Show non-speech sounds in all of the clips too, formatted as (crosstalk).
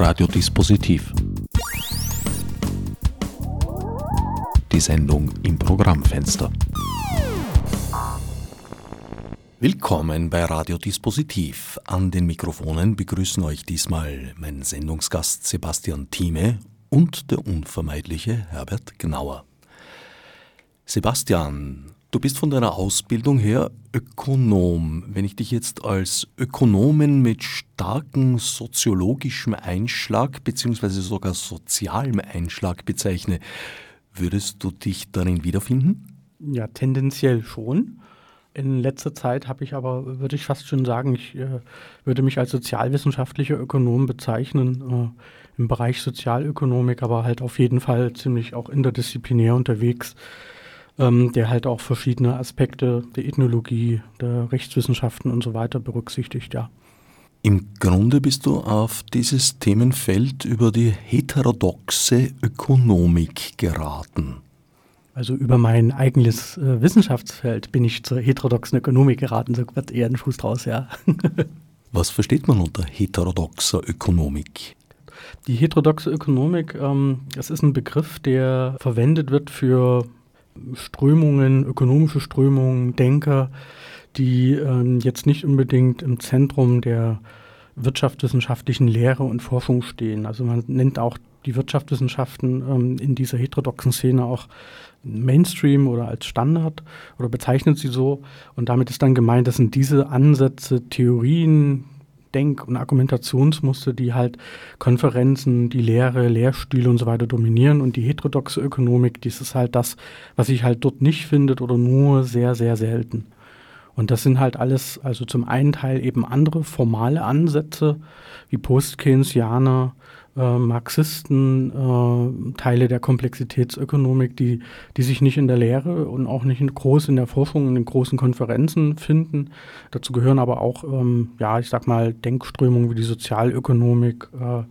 Radiodispositiv. Die Sendung im Programmfenster. Willkommen bei Radiodispositiv. An den Mikrofonen begrüßen euch diesmal mein Sendungsgast Sebastian Thieme und der unvermeidliche Herbert Gnauer. Sebastian, du bist von deiner Ausbildung her Ökonom. Wenn ich dich jetzt als Ökonomen mit starkem soziologischem Einschlag bzw. sogar sozialem Einschlag bezeichne, würdest du dich darin wiederfinden? Ja, tendenziell schon. In letzter Zeit habe ich aber, würde ich fast schon sagen, ich äh, würde mich als sozialwissenschaftlicher Ökonom bezeichnen, äh, im Bereich Sozialökonomik, aber halt auf jeden Fall ziemlich auch interdisziplinär unterwegs ähm, der halt auch verschiedene Aspekte der Ethnologie, der Rechtswissenschaften und so weiter berücksichtigt, ja. Im Grunde bist du auf dieses Themenfeld über die heterodoxe Ökonomik geraten. Also über mein eigenes äh, Wissenschaftsfeld bin ich zur heterodoxen Ökonomik geraten, so wird eher ein Fuß draus, ja. (laughs) Was versteht man unter heterodoxer Ökonomik? Die heterodoxe Ökonomik, ähm, das ist ein Begriff, der verwendet wird für Strömungen, ökonomische Strömungen, Denker, die ähm, jetzt nicht unbedingt im Zentrum der wirtschaftswissenschaftlichen Lehre und Forschung stehen. Also man nennt auch die Wirtschaftswissenschaften ähm, in dieser heterodoxen Szene auch Mainstream oder als Standard oder bezeichnet sie so. Und damit ist dann gemeint, das sind diese Ansätze, Theorien, Denk- und Argumentationsmuster, die halt Konferenzen, die Lehre, Lehrstühle und so weiter dominieren. Und die heterodoxe Ökonomik, dies ist halt das, was sich halt dort nicht findet oder nur sehr, sehr selten. Und das sind halt alles, also zum einen Teil eben andere formale Ansätze wie Post-Keynesianer, äh, Marxisten, äh, Teile der Komplexitätsökonomik, die, die sich nicht in der Lehre und auch nicht in, groß in der Forschung in den großen Konferenzen finden. Dazu gehören aber auch, ähm, ja, ich sag mal, Denkströmungen wie die Sozialökonomik, äh,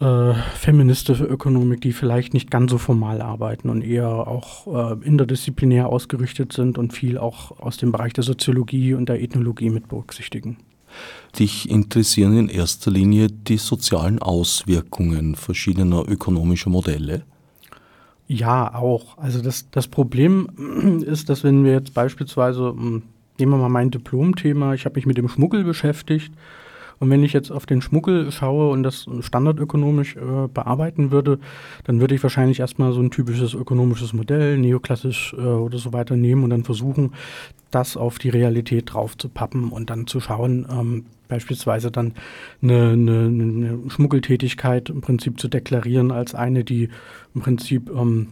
äh, feministische Ökonomik, die vielleicht nicht ganz so formal arbeiten und eher auch äh, interdisziplinär ausgerichtet sind und viel auch aus dem Bereich der Soziologie und der Ethnologie mit berücksichtigen. Dich interessieren in erster Linie die sozialen Auswirkungen verschiedener ökonomischer Modelle? Ja, auch. Also das, das Problem (clears throat) ist, dass wenn wir jetzt beispielsweise, hm, nehmen wir mal mein Diplomthema, ich habe mich mit dem Schmuggel beschäftigt und wenn ich jetzt auf den Schmuggel schaue und das standardökonomisch äh, bearbeiten würde, dann würde ich wahrscheinlich erstmal so ein typisches ökonomisches Modell, neoklassisch äh, oder so weiter nehmen und dann versuchen, das auf die Realität drauf zu pappen und dann zu schauen, ähm, beispielsweise dann eine, eine, eine, Schmuggeltätigkeit im Prinzip zu deklarieren als eine, die im Prinzip ähm,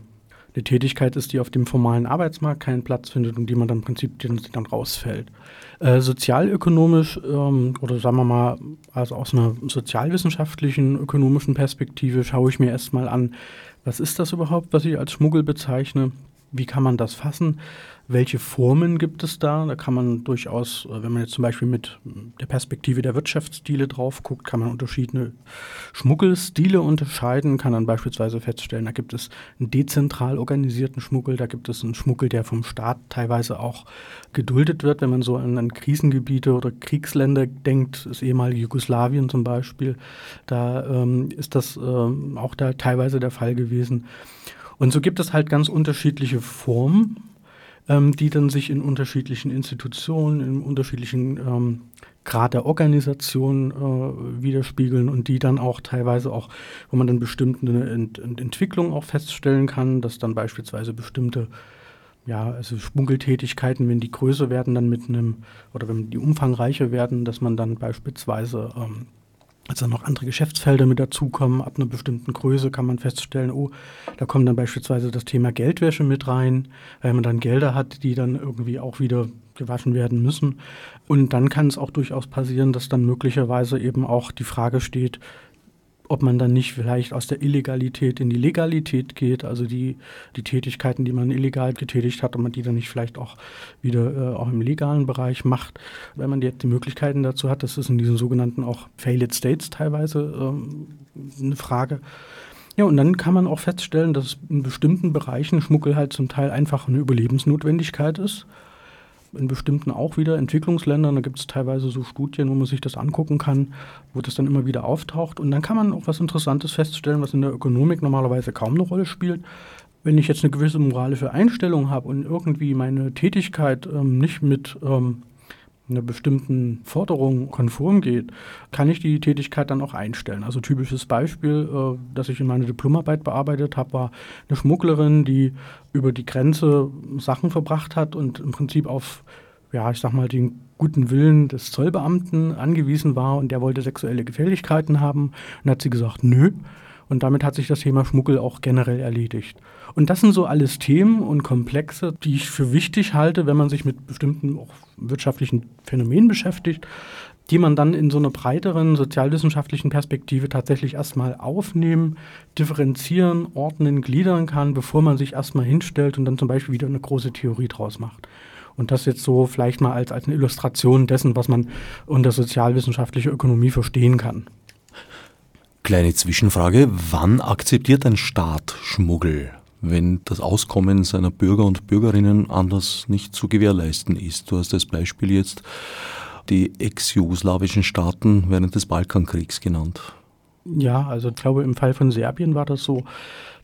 eine Tätigkeit ist, die auf dem formalen Arbeitsmarkt keinen Platz findet und die man dann im Prinzip dann rausfällt. Äh, sozialökonomisch ähm, oder sagen wir mal, also aus einer sozialwissenschaftlichen, ökonomischen Perspektive schaue ich mir erstmal an, was ist das überhaupt, was ich als Schmuggel bezeichne? Wie kann man das fassen? Welche Formen gibt es da? Da kann man durchaus, äh, wenn man jetzt zum Beispiel mit der Perspektive der Wirtschaftsstile drauf guckt, kann man unterschiedliche Schmuggelstile unterscheiden, kann dann beispielsweise feststellen, da gibt es einen dezentral organisierten Schmuggel, da gibt es einen Schmuggel, der vom Staat teilweise auch geduldet wird, wenn man so an, an Krisengebiete oder Kriegsländer denkt, das ehemalige Jugoslawien zum Beispiel, da ähm, ist das ähm, auch da teilweise der Fall gewesen. Und so gibt es halt ganz unterschiedliche Formen ähm, die dann sich in unterschiedlichen Institutionen, in unterschiedlichen ähm, Grad der Organisation äh, widerspiegeln und die dann auch teilweise auch, wo man dann bestimmte Ent Ent Entwicklung auch feststellen kann, dass dann beispielsweise bestimmte ja, also Schmuggeltätigkeiten, wenn die größer werden, dann mit einem, oder wenn die umfangreicher werden, dass man dann beispielsweise ähm, als dann noch andere Geschäftsfelder mit dazukommen, ab einer bestimmten Größe kann man feststellen, oh, da kommt dann beispielsweise das Thema Geldwäsche mit rein, weil man dann Gelder hat, die dann irgendwie auch wieder gewaschen werden müssen. Und dann kann es auch durchaus passieren, dass dann möglicherweise eben auch die Frage steht, ob man dann nicht vielleicht aus der Illegalität in die Legalität geht, also die, die Tätigkeiten, die man illegal getätigt hat, ob man die dann nicht vielleicht auch wieder äh, auch im legalen Bereich macht. Wenn man jetzt die Möglichkeiten dazu hat, das ist in diesen sogenannten auch Failed States teilweise ähm, eine Frage. Ja, und dann kann man auch feststellen, dass in bestimmten Bereichen Schmuggel halt zum Teil einfach eine Überlebensnotwendigkeit ist in bestimmten auch wieder Entwicklungsländern. Da gibt es teilweise so Studien, wo man sich das angucken kann, wo das dann immer wieder auftaucht. Und dann kann man auch was Interessantes feststellen, was in der Ökonomik normalerweise kaum eine Rolle spielt. Wenn ich jetzt eine gewisse moralische Einstellung habe und irgendwie meine Tätigkeit ähm, nicht mit ähm, einer bestimmten Forderung konform geht, kann ich die Tätigkeit dann auch einstellen. Also typisches Beispiel, äh, das ich in meiner Diplomarbeit bearbeitet habe, war eine Schmugglerin, die über die Grenze Sachen verbracht hat und im Prinzip auf, ja, ich sag mal, den guten Willen des Zollbeamten angewiesen war und der wollte sexuelle Gefälligkeiten haben und hat sie gesagt, nö. Und damit hat sich das Thema Schmuggel auch generell erledigt. Und das sind so alles Themen und Komplexe, die ich für wichtig halte, wenn man sich mit bestimmten auch wirtschaftlichen Phänomenen beschäftigt, die man dann in so einer breiteren sozialwissenschaftlichen Perspektive tatsächlich erstmal aufnehmen, differenzieren, ordnen, gliedern kann, bevor man sich erstmal hinstellt und dann zum Beispiel wieder eine große Theorie draus macht. Und das jetzt so vielleicht mal als, als eine Illustration dessen, was man unter sozialwissenschaftlicher Ökonomie verstehen kann. Kleine Zwischenfrage, wann akzeptiert ein Staat Schmuggel, wenn das Auskommen seiner Bürger und Bürgerinnen anders nicht zu gewährleisten ist? Du hast als Beispiel jetzt die ex-jugoslawischen Staaten während des Balkankriegs genannt. Ja, also ich glaube, im Fall von Serbien war das so,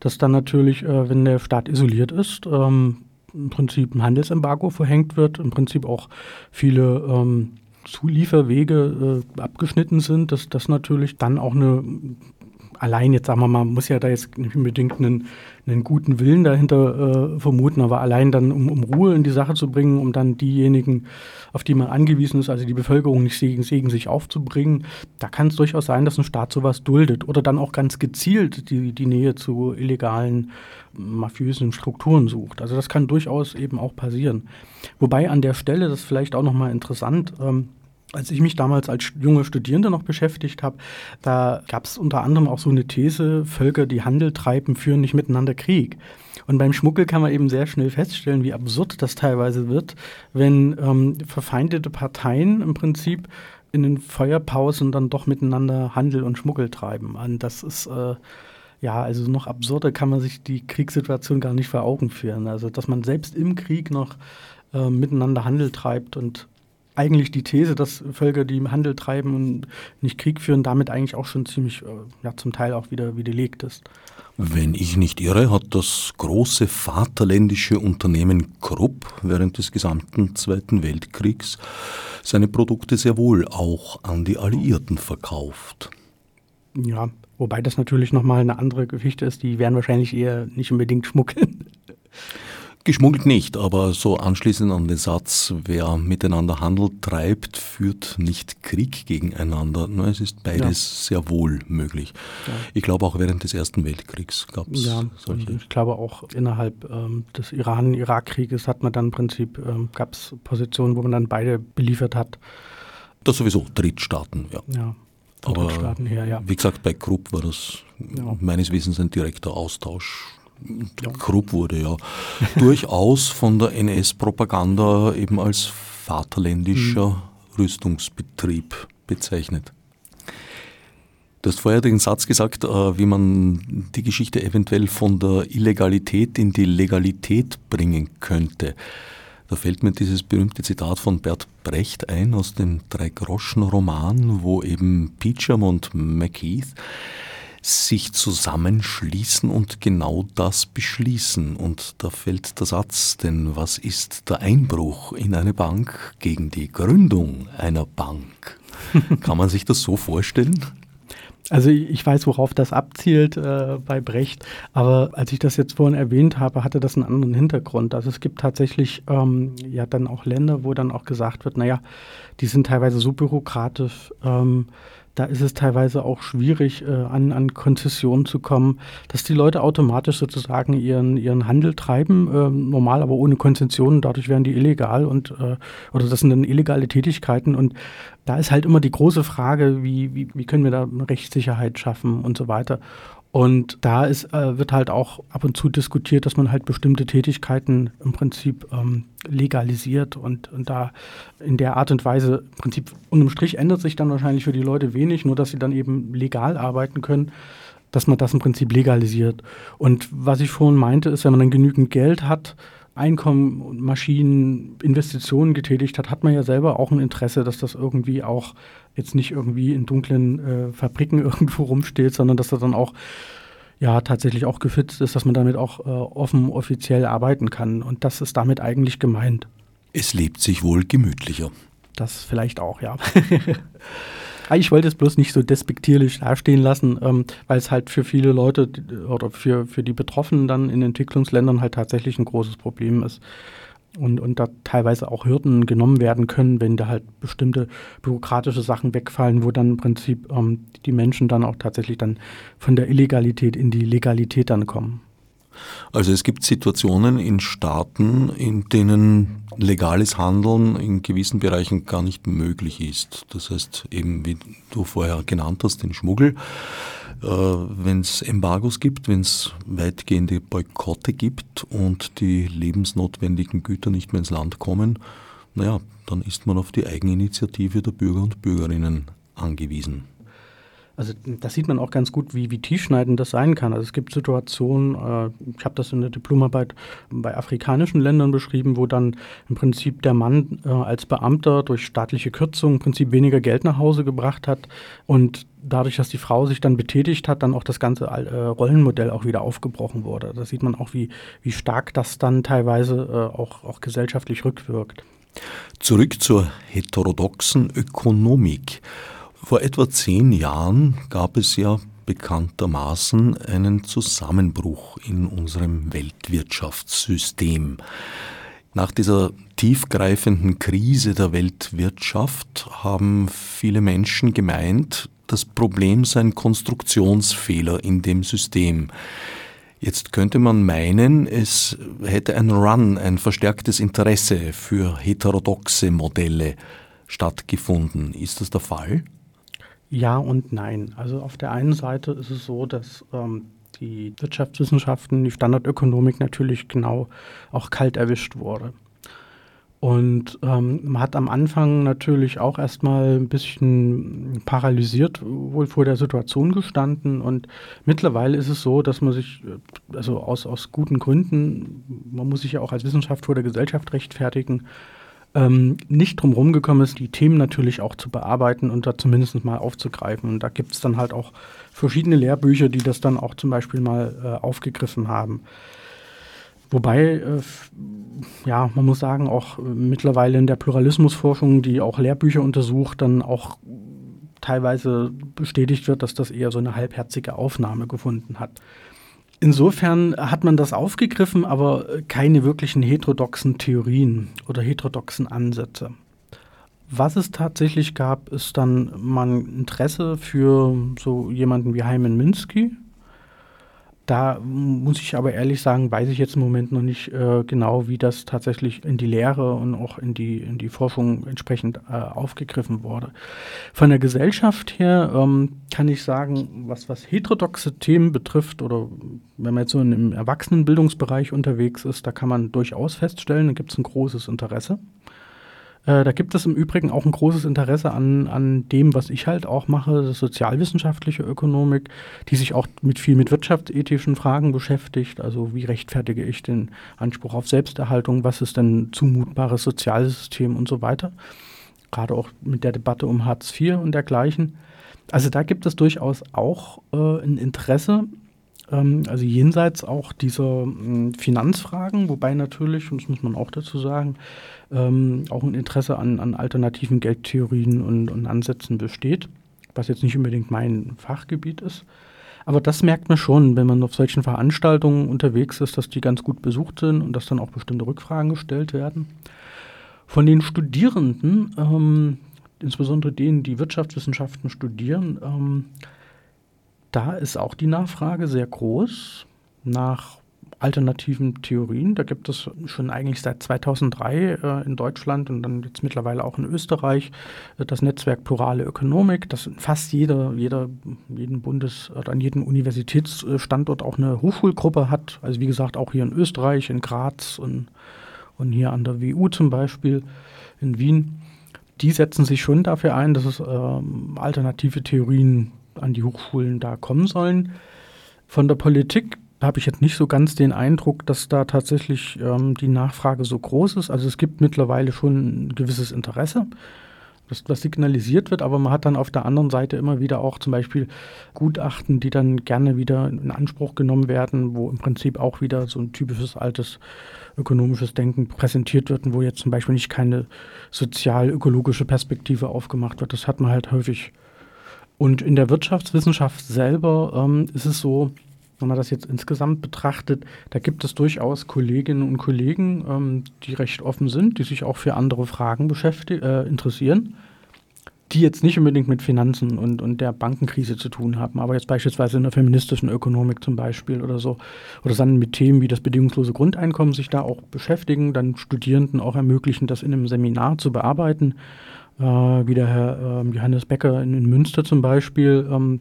dass dann natürlich, äh, wenn der Staat isoliert ist, ähm, im Prinzip ein Handelsembargo verhängt wird, im Prinzip auch viele ähm, Zulieferwege äh, abgeschnitten sind, dass das natürlich dann auch eine allein jetzt sagen wir mal, man muss ja da jetzt nicht unbedingt einen, einen guten Willen dahinter äh, vermuten, aber allein dann, um, um, Ruhe in die Sache zu bringen, um dann diejenigen, auf die man angewiesen ist, also die Bevölkerung nicht gegen, gegen sich aufzubringen, da kann es durchaus sein, dass ein Staat sowas duldet oder dann auch ganz gezielt die, die Nähe zu illegalen mafiösen Strukturen sucht. Also das kann durchaus eben auch passieren. Wobei an der Stelle, das ist vielleicht auch nochmal interessant, ähm, als ich mich damals als junge Studierende noch beschäftigt habe, da gab es unter anderem auch so eine These, Völker, die Handel treiben, führen nicht miteinander Krieg. Und beim Schmuggel kann man eben sehr schnell feststellen, wie absurd das teilweise wird, wenn ähm, verfeindete Parteien im Prinzip in den Feuerpausen dann doch miteinander Handel und Schmuggel treiben. Und das ist äh, ja, also noch absurder kann man sich die Kriegssituation gar nicht vor Augen führen. Also, dass man selbst im Krieg noch äh, miteinander Handel treibt und eigentlich die These, dass Völker, die Handel treiben und nicht Krieg führen, damit eigentlich auch schon ziemlich, äh, ja, zum Teil auch wieder widerlegt ist. Wenn ich nicht irre, hat das große vaterländische Unternehmen Krupp während des gesamten Zweiten Weltkriegs seine Produkte sehr wohl auch an die Alliierten verkauft. Ja, wobei das natürlich nochmal eine andere Geschichte ist. Die werden wahrscheinlich eher nicht unbedingt schmuggeln. Geschmuggelt nicht, aber so anschließend an den Satz, wer miteinander Handel treibt, führt nicht Krieg gegeneinander. Es ist beides ja. sehr wohl möglich. Ja. Ich glaube auch während des Ersten Weltkriegs gab es ja, solche. Ich glaube auch innerhalb ähm, des Iran-Irak-Krieges hat man dann im Prinzip, ähm, gab es Positionen, wo man dann beide beliefert hat. Das sowieso, Drittstaaten, ja. Ja. Aber her, ja. wie gesagt, bei Krupp war das meines Wissens ein direkter Austausch Krupp wurde ja (laughs) durchaus von der NS-Propaganda eben als vaterländischer mhm. Rüstungsbetrieb bezeichnet. Du hast vorher den Satz gesagt, äh, wie man die Geschichte eventuell von der Illegalität in die Legalität bringen könnte. Da fällt mir dieses berühmte Zitat von Bert Brecht ein aus dem Drei-Groschen-Roman, wo eben Peacham und McKeith sich zusammenschließen und genau das beschließen. Und da fällt der Satz, denn was ist der Einbruch in eine Bank gegen die Gründung einer Bank? (laughs) Kann man sich das so vorstellen? Also ich weiß, worauf das abzielt äh, bei Brecht, aber als ich das jetzt vorhin erwähnt habe, hatte das einen anderen Hintergrund. Also es gibt tatsächlich ähm, ja dann auch Länder, wo dann auch gesagt wird, naja, die sind teilweise so bürokratisch, ähm, da ist es teilweise auch schwierig, äh, an, an Konzessionen zu kommen, dass die Leute automatisch sozusagen ihren, ihren Handel treiben, äh, normal, aber ohne Konzessionen, dadurch werden die illegal und äh, oder das sind dann illegale Tätigkeiten und da ist halt immer die große Frage, wie, wie, wie können wir da Rechtssicherheit schaffen und so weiter. Und da ist, äh, wird halt auch ab und zu diskutiert, dass man halt bestimmte Tätigkeiten im Prinzip ähm, legalisiert und, und da in der Art und Weise, im Prinzip unterm Strich ändert sich dann wahrscheinlich für die Leute wenig, nur dass sie dann eben legal arbeiten können, dass man das im Prinzip legalisiert. Und was ich vorhin meinte, ist, wenn man dann genügend Geld hat, Einkommen und Maschinen, Investitionen getätigt hat, hat man ja selber auch ein Interesse, dass das irgendwie auch jetzt nicht irgendwie in dunklen äh, Fabriken (laughs) irgendwo rumsteht, sondern dass das dann auch ja tatsächlich auch gefitzt ist, dass man damit auch äh, offen offiziell arbeiten kann. Und das ist damit eigentlich gemeint. Es lebt sich wohl gemütlicher. Das vielleicht auch, ja. (laughs) Ah, ich wollte es bloß nicht so despektierlich dastehen lassen, ähm, weil es halt für viele Leute oder für, für die Betroffenen dann in Entwicklungsländern halt tatsächlich ein großes Problem ist. Und, und da teilweise auch Hürden genommen werden können, wenn da halt bestimmte bürokratische Sachen wegfallen, wo dann im Prinzip ähm, die Menschen dann auch tatsächlich dann von der Illegalität in die Legalität dann kommen. Also es gibt Situationen in Staaten, in denen legales Handeln in gewissen Bereichen gar nicht möglich ist. Das heißt eben, wie du vorher genannt hast, den Schmuggel. Äh, wenn es Embargos gibt, wenn es weitgehende Boykotte gibt und die lebensnotwendigen Güter nicht mehr ins Land kommen, naja, dann ist man auf die Eigeninitiative der Bürger und Bürgerinnen angewiesen. Also das sieht man auch ganz gut, wie, wie tiefschneidend das sein kann. Also es gibt Situationen, äh, ich habe das in der Diplomarbeit bei afrikanischen Ländern beschrieben, wo dann im Prinzip der Mann äh, als Beamter durch staatliche Kürzungen im Prinzip weniger Geld nach Hause gebracht hat und dadurch, dass die Frau sich dann betätigt hat, dann auch das ganze äh, Rollenmodell auch wieder aufgebrochen wurde. Da sieht man auch, wie, wie stark das dann teilweise äh, auch, auch gesellschaftlich rückwirkt. Zurück zur heterodoxen Ökonomik. Vor etwa zehn Jahren gab es ja bekanntermaßen einen Zusammenbruch in unserem Weltwirtschaftssystem. Nach dieser tiefgreifenden Krise der Weltwirtschaft haben viele Menschen gemeint, das Problem sei ein Konstruktionsfehler in dem System. Jetzt könnte man meinen, es hätte ein Run, ein verstärktes Interesse für heterodoxe Modelle stattgefunden. Ist das der Fall? Ja und nein. Also auf der einen Seite ist es so, dass ähm, die Wirtschaftswissenschaften, die Standardökonomik natürlich genau auch kalt erwischt wurde. Und ähm, man hat am Anfang natürlich auch erstmal ein bisschen paralysiert wohl vor der Situation gestanden. Und mittlerweile ist es so, dass man sich, äh, also aus, aus guten Gründen, man muss sich ja auch als Wissenschaft vor der Gesellschaft rechtfertigen, ähm, nicht drum rumgekommen ist, die Themen natürlich auch zu bearbeiten und da zumindest mal aufzugreifen. Und da gibt es dann halt auch verschiedene Lehrbücher, die das dann auch zum Beispiel mal äh, aufgegriffen haben. Wobei, äh, ja, man muss sagen, auch mittlerweile in der Pluralismusforschung, die auch Lehrbücher untersucht, dann auch teilweise bestätigt wird, dass das eher so eine halbherzige Aufnahme gefunden hat. Insofern hat man das aufgegriffen, aber keine wirklichen heterodoxen Theorien oder heterodoxen Ansätze. Was es tatsächlich gab, ist dann mal ein Interesse für so jemanden wie Hyman Minsky, da muss ich aber ehrlich sagen, weiß ich jetzt im Moment noch nicht äh, genau, wie das tatsächlich in die Lehre und auch in die, in die Forschung entsprechend äh, aufgegriffen wurde. Von der Gesellschaft her ähm, kann ich sagen, was, was heterodoxe Themen betrifft oder wenn man jetzt so im Erwachsenenbildungsbereich unterwegs ist, da kann man durchaus feststellen, da gibt es ein großes Interesse. Äh, da gibt es im Übrigen auch ein großes Interesse an, an dem, was ich halt auch mache, das sozialwissenschaftliche Ökonomik, die sich auch mit viel mit wirtschaftsethischen Fragen beschäftigt. Also wie rechtfertige ich den Anspruch auf Selbsterhaltung, was ist denn zumutbares Sozialsystem und so weiter. Gerade auch mit der Debatte um Hartz IV und dergleichen. Also da gibt es durchaus auch äh, ein Interesse also jenseits auch dieser hm, Finanzfragen, wobei natürlich, und das muss man auch dazu sagen, ähm, auch ein Interesse an, an alternativen Geldtheorien und, und Ansätzen besteht, was jetzt nicht unbedingt mein Fachgebiet ist. Aber das merkt man schon, wenn man auf solchen Veranstaltungen unterwegs ist, dass die ganz gut besucht sind und dass dann auch bestimmte Rückfragen gestellt werden. Von den Studierenden, ähm, insbesondere denen, die Wirtschaftswissenschaften studieren, ähm, da ist auch die Nachfrage sehr groß nach alternativen Theorien. Da gibt es schon eigentlich seit 2003 äh, in Deutschland und dann jetzt mittlerweile auch in Österreich äh, das Netzwerk Plurale Ökonomik, das fast jeder, jeder, jeden Bundes- oder an jedem Universitätsstandort auch eine Hochschulgruppe hat. Also wie gesagt, auch hier in Österreich, in Graz und, und hier an der WU zum Beispiel in Wien. Die setzen sich schon dafür ein, dass es äh, alternative Theorien an die Hochschulen da kommen sollen. Von der Politik habe ich jetzt nicht so ganz den Eindruck, dass da tatsächlich ähm, die Nachfrage so groß ist. Also es gibt mittlerweile schon ein gewisses Interesse das, das signalisiert wird, aber man hat dann auf der anderen Seite immer wieder auch zum Beispiel Gutachten, die dann gerne wieder in Anspruch genommen werden, wo im Prinzip auch wieder so ein typisches altes ökonomisches Denken präsentiert wird und wo jetzt zum Beispiel nicht keine sozial-ökologische Perspektive aufgemacht wird. Das hat man halt häufig. Und in der Wirtschaftswissenschaft selber ähm, ist es so, wenn man das jetzt insgesamt betrachtet, da gibt es durchaus Kolleginnen und Kollegen, ähm, die recht offen sind, die sich auch für andere Fragen äh, interessieren, die jetzt nicht unbedingt mit Finanzen und, und der Bankenkrise zu tun haben, aber jetzt beispielsweise in der feministischen Ökonomik zum Beispiel oder so, oder dann mit Themen wie das bedingungslose Grundeinkommen sich da auch beschäftigen, dann Studierenden auch ermöglichen, das in einem Seminar zu bearbeiten, äh, wie der Herr äh, Johannes Becker in, in Münster zum Beispiel, ähm,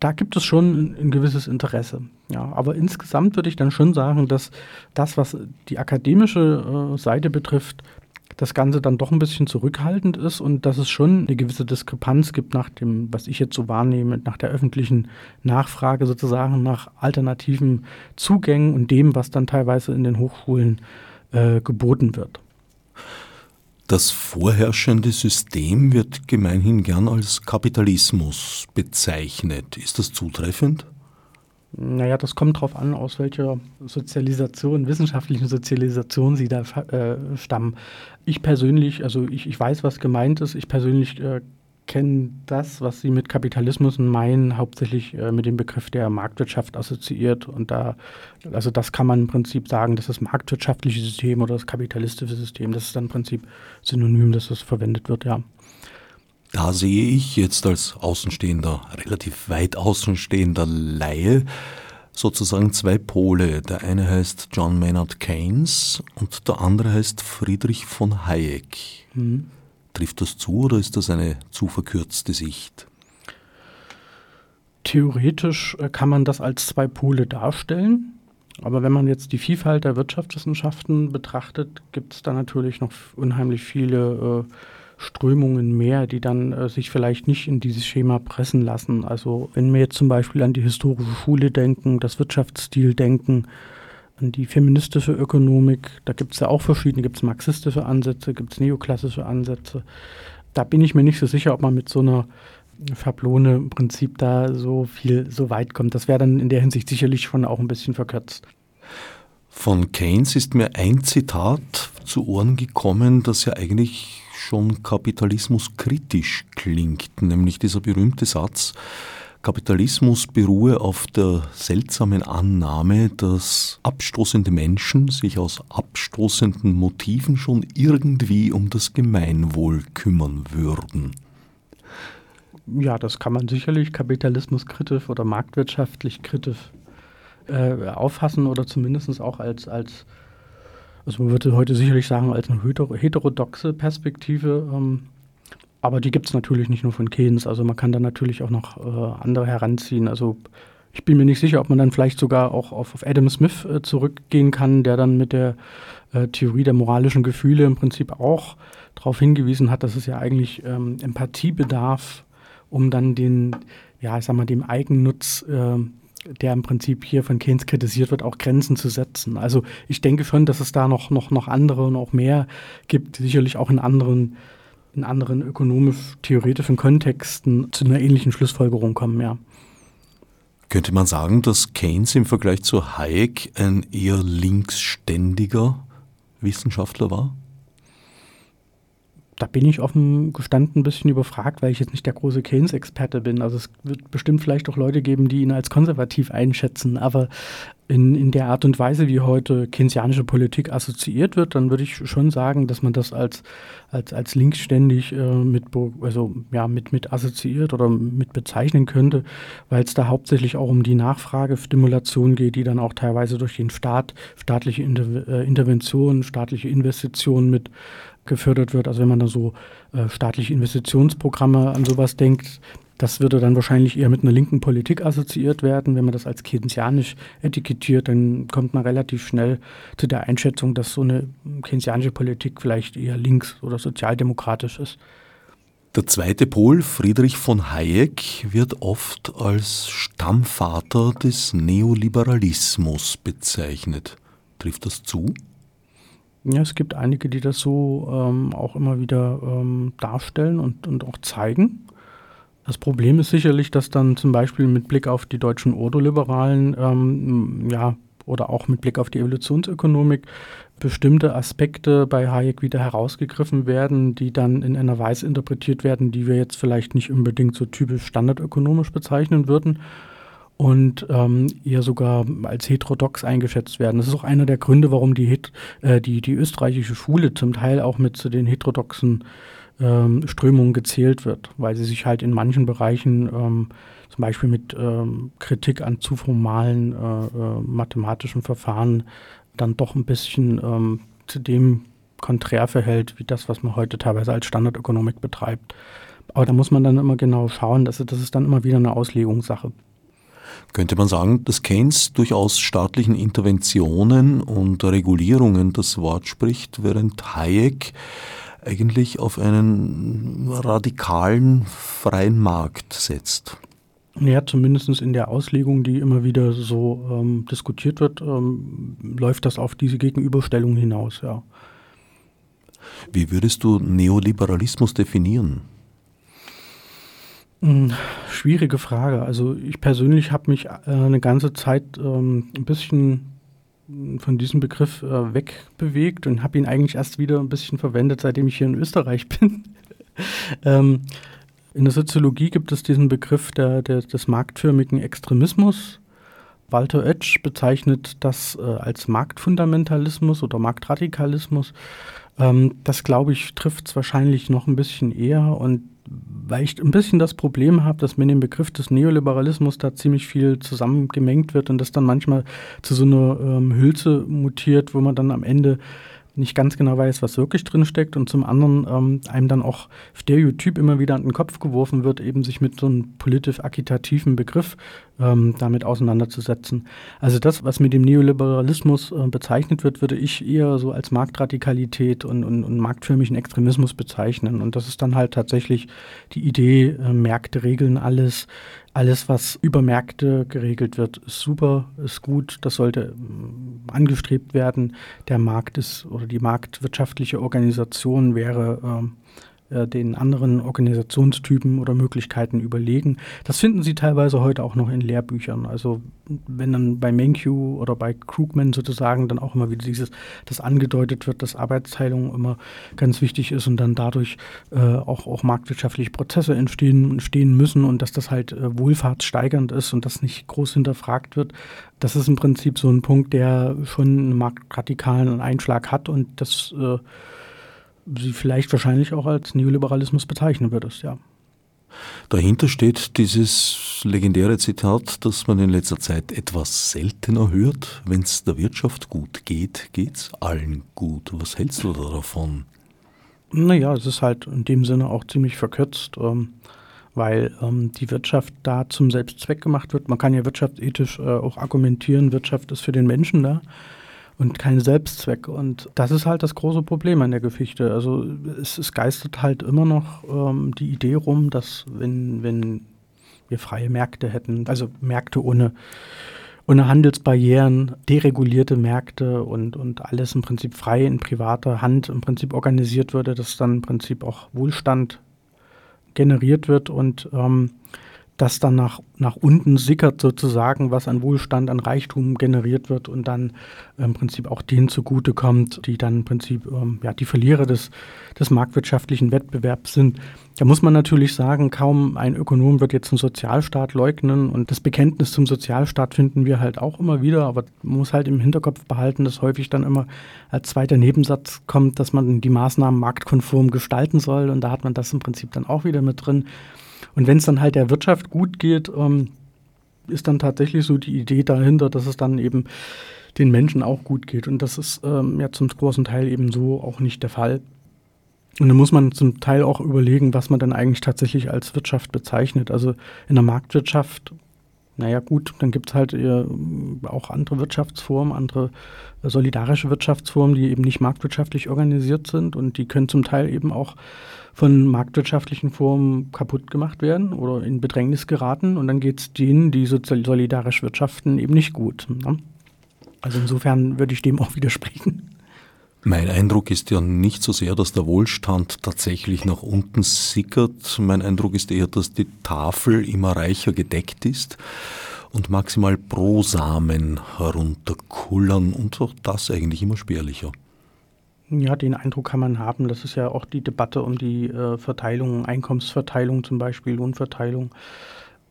da gibt es schon ein, gewisses Interesse. Ja, aber insgesamt würde ich dann schon sagen, dass das, was die akademische äh, Seite betrifft, das Ganze dann doch ein bisschen zurückhaltend ist und dass es schon eine gewisse Diskrepanz gibt nach dem, was ich jetzt so wahrnehme, nach der öffentlichen Nachfrage sozusagen nach alternativen Zugängen und dem, was dann teilweise in den Hochschulen äh, geboten wird. Das vorherrschende System wird gemeinhin gern als Kapitalismus bezeichnet. Ist das zutreffend? Naja, das kommt darauf an, aus welcher Sozialisation, wissenschaftlichen Sozialisation Sie da äh, stammen. Ich persönlich, also ich, ich weiß, was gemeint ist. Ich persönlich äh, kennen das, was Sie mit Kapitalismus meinen, hauptsächlich äh, mit dem Begriff der Marktwirtschaft assoziiert. Und da, also das kann man im Prinzip sagen, dass das marktwirtschaftliche System oder das kapitalistische System, das ist dann im Prinzip synonym, dass das verwendet wird, ja. Da sehe ich jetzt als Außenstehender, relativ weit außenstehender Laie, sozusagen zwei Pole. Der eine heißt John Maynard Keynes und der andere heißt Friedrich von Hayek. Mhm. Trifft das zu oder ist das eine zu verkürzte Sicht? Theoretisch äh, kann man das als zwei Pole darstellen. Aber wenn man jetzt die Vielfalt der Wirtschaftswissenschaften betrachtet, gibt es da natürlich noch unheimlich viele äh, Strömungen mehr, die dann äh, sich vielleicht nicht in dieses Schema pressen lassen. Also wenn wir jetzt zum Beispiel an die historische Schule denken, das Wirtschaftsstil denken, an die feministische Ökonomik. Da gibt es ja auch verschiedene, gibt es marxistische Ansätze, gibt es neoklassische Ansätze. Da bin ich mir nicht so sicher, ob man mit so einer Schablone im Prinzip da so viel, so weit kommt. Das wäre dann in der Hinsicht sicherlich schon auch ein bisschen verkürzt. Von Keynes ist mir ein Zitat zu Ohren gekommen, das ja eigentlich schon kapitalismuskritisch klingt, nämlich dieser berühmte Satz, Kapitalismus beruhe auf der seltsamen Annahme, dass abstoßende Menschen sich aus abstoßenden Motiven schon irgendwie um das Gemeinwohl kümmern würden. Ja, das kann man sicherlich kapitalismuskritisch oder marktwirtschaftlich kritisch äh, auffassen oder zumindest auch als, als, also man würde heute sicherlich sagen, als eine heterodoxe Perspektive ähm, aber die gibt es natürlich nicht nur von Keynes. Also man kann da natürlich auch noch äh, andere heranziehen. Also ich bin mir nicht sicher, ob man dann vielleicht sogar auch auf, auf Adam Smith äh, zurückgehen kann, der dann mit der äh, Theorie der moralischen Gefühle im Prinzip auch darauf hingewiesen hat, dass es ja eigentlich ähm, Empathie bedarf, um dann den, ja, ich sag mal, dem Eigennutz äh, der im Prinzip hier von Keynes kritisiert wird, auch Grenzen zu setzen. Also ich denke schon, dass es da noch, noch, noch andere und auch mehr gibt, sicherlich auch in anderen in anderen ökonomisch-theoretischen Kontexten zu einer ähnlichen Schlussfolgerung kommen, ja. Könnte man sagen, dass Keynes im Vergleich zu Hayek ein eher linksständiger Wissenschaftler war? Da bin ich offen gestanden ein bisschen überfragt, weil ich jetzt nicht der große Keynes-Experte bin. Also es wird bestimmt vielleicht auch Leute geben, die ihn als konservativ einschätzen. Aber in, in der Art und Weise, wie heute keynesianische Politik assoziiert wird, dann würde ich schon sagen, dass man das als, als, als linksständig äh, mit, also, ja, mit, mit assoziiert oder mit bezeichnen könnte, weil es da hauptsächlich auch um die Nachfragestimulation geht, die dann auch teilweise durch den Staat, staatliche Inter äh, Interventionen, staatliche Investitionen mit gefördert wird. Also wenn man da so äh, staatliche Investitionsprogramme an sowas denkt, das würde dann wahrscheinlich eher mit einer linken Politik assoziiert werden. Wenn man das als keynesianisch etikettiert, dann kommt man relativ schnell zu der Einschätzung, dass so eine keynesianische Politik vielleicht eher links oder sozialdemokratisch ist. Der zweite Pol, Friedrich von Hayek, wird oft als Stammvater des Neoliberalismus bezeichnet. Trifft das zu? Ja, es gibt einige, die das so ähm, auch immer wieder ähm, darstellen und, und auch zeigen. Das Problem ist sicherlich, dass dann zum Beispiel mit Blick auf die deutschen Ordoliberalen, ähm, ja, oder auch mit Blick auf die Evolutionsökonomik bestimmte Aspekte bei Hayek wieder herausgegriffen werden, die dann in einer Weise interpretiert werden, die wir jetzt vielleicht nicht unbedingt so typisch standardökonomisch bezeichnen würden und ähm, eher sogar als heterodox eingeschätzt werden. Das ist auch einer der Gründe, warum die, äh, die, die österreichische Schule zum Teil auch mit zu den heterodoxen ähm, Strömungen gezählt wird, weil sie sich halt in manchen Bereichen ähm, zum Beispiel mit ähm, Kritik an zu formalen äh, äh, mathematischen Verfahren dann doch ein bisschen ähm, zu dem konträr verhält, wie das, was man heute teilweise als Standardökonomik betreibt. Aber da muss man dann immer genau schauen, dass das ist dann immer wieder eine Auslegungssache. Könnte man sagen, dass Keynes durchaus staatlichen Interventionen und Regulierungen das Wort spricht, während Hayek eigentlich auf einen radikalen freien Markt setzt? Ja, zumindest in der Auslegung, die immer wieder so ähm, diskutiert wird, ähm, läuft das auf diese Gegenüberstellung hinaus, ja. Wie würdest du Neoliberalismus definieren? Hm, schwierige Frage. Also ich persönlich habe mich äh, eine ganze Zeit ähm, ein bisschen von diesem Begriff äh, wegbewegt und habe ihn eigentlich erst wieder ein bisschen verwendet, seitdem ich hier in Österreich (laughs) bin. ähm, in der Soziologie gibt es diesen Begriff der, der, des marktförmigen Extremismus. Walter Oetsch bezeichnet das äh, als Marktfundamentalismus oder Marktradikalismus. Ähm, das, glaube ich, trifft es wahrscheinlich noch ein bisschen eher und weil ich ein bisschen das Problem habe, dass mit dem Begriff des Neoliberalismus da ziemlich viel zusammengemengt wird und das dann manchmal zu so einer ähm, Hülse mutiert, wo man dann am Ende nicht ganz genau weiß, was wirklich drin steckt und zum anderen ähm, einem dann auch Stereotyp immer wieder an den Kopf geworfen wird, eben sich mit so einem politisch-agitativen Begriff ähm, damit auseinanderzusetzen. Also das, was mit dem Neoliberalismus äh, bezeichnet wird, würde ich eher so als Marktradikalität und, und, und marktförmigen Extremismus bezeichnen. Und das ist dann halt tatsächlich die Idee, äh, Märkte regeln alles, alles, was über Märkte geregelt wird, ist super, ist gut, das sollte ähm, angestrebt werden. Der Markt ist oder die marktwirtschaftliche Organisation wäre ähm, äh, den anderen Organisationstypen oder Möglichkeiten überlegen. Das finden Sie teilweise heute auch noch in Lehrbüchern. Also wenn dann bei Menkyu oder bei Krugman sozusagen dann auch immer wieder dieses, das angedeutet wird, dass Arbeitsteilung immer ganz wichtig ist und dann dadurch äh, auch, auch marktwirtschaftliche Prozesse entstehen, entstehen müssen und dass das halt äh, wohlfahrtssteigernd ist und das nicht groß hinterfragt wird. Das ist im Prinzip so ein Punkt, der schon einen marktradikalen Einschlag hat und das äh, sie vielleicht wahrscheinlich auch als Neoliberalismus bezeichnen würdest, ja. Dahinter steht dieses legendäre Zitat, das man in letzter Zeit etwas seltener hört. Wenn es der Wirtschaft gut geht, geht es allen gut. Was hältst du da davon? Naja, es ist halt in dem Sinne auch ziemlich verkürzt, ähm, weil ähm, die Wirtschaft da zum Selbstzweck gemacht wird. Man kann ja wirtschaftsethisch äh, auch argumentieren, Wirtschaft ist für den Menschen da und kein Selbstzweck. Und das ist halt das große Problem an der Geschichte. Also es, es geistert halt immer noch ähm, die Idee rum, dass wenn, wenn wir freie Märkte hätten, also Märkte ohne, ohne Handelsbarrieren, deregulierte Märkte und, und alles im Prinzip frei in privater Hand im Prinzip organisiert würde, dass dann im Prinzip auch Wohlstand generiert wird und ähm, das dann nach, nach unten sickert sozusagen, was an Wohlstand, an Reichtum generiert wird und dann im Prinzip auch denen zugutekommt, die dann im Prinzip ähm, ja, die Verlierer des, des marktwirtschaftlichen Wettbewerbs sind. Da muss man natürlich sagen, kaum ein Ökonom wird jetzt einen Sozialstaat leugnen und das Bekenntnis zum Sozialstaat finden wir halt auch immer wieder, aber man muss halt im Hinterkopf behalten, dass häufig dann immer als zweiter Nebensatz kommt, dass man die Maßnahmen marktkonform gestalten soll und da hat man das im Prinzip dann auch wieder mit drin. Und wenn es dann halt der Wirtschaft gut geht, ähm, ist dann tatsächlich so die Idee dahinter, dass es dann eben den Menschen auch gut geht. Und das ist ähm, ja zum großen Teil eben so auch nicht der Fall. Und dann muss man zum Teil auch überlegen, was man dann eigentlich tatsächlich als Wirtschaft bezeichnet. Also in der Marktwirtschaft naja gut, dann gibt es halt äh, auch andere Wirtschaftsformen, andere solidarische Wirtschaftsformen, die eben nicht marktwirtschaftlich organisiert sind und die können zum Teil eben auch von marktwirtschaftlichen Formen kaputt gemacht werden oder in Bedrängnis geraten und dann geht es denen, die solidarisch wirtschaften, eben nicht gut. Ne? Also insofern würde ich dem auch widersprechen. Mein Eindruck ist ja nicht so sehr, dass der Wohlstand tatsächlich nach unten sickert. Mein Eindruck ist eher, dass die Tafel immer reicher gedeckt ist und maximal Brosamen herunterkullern und auch das eigentlich immer spärlicher. Ja, den Eindruck kann man haben. Das ist ja auch die Debatte um die äh, Verteilung, Einkommensverteilung zum Beispiel, Lohnverteilung,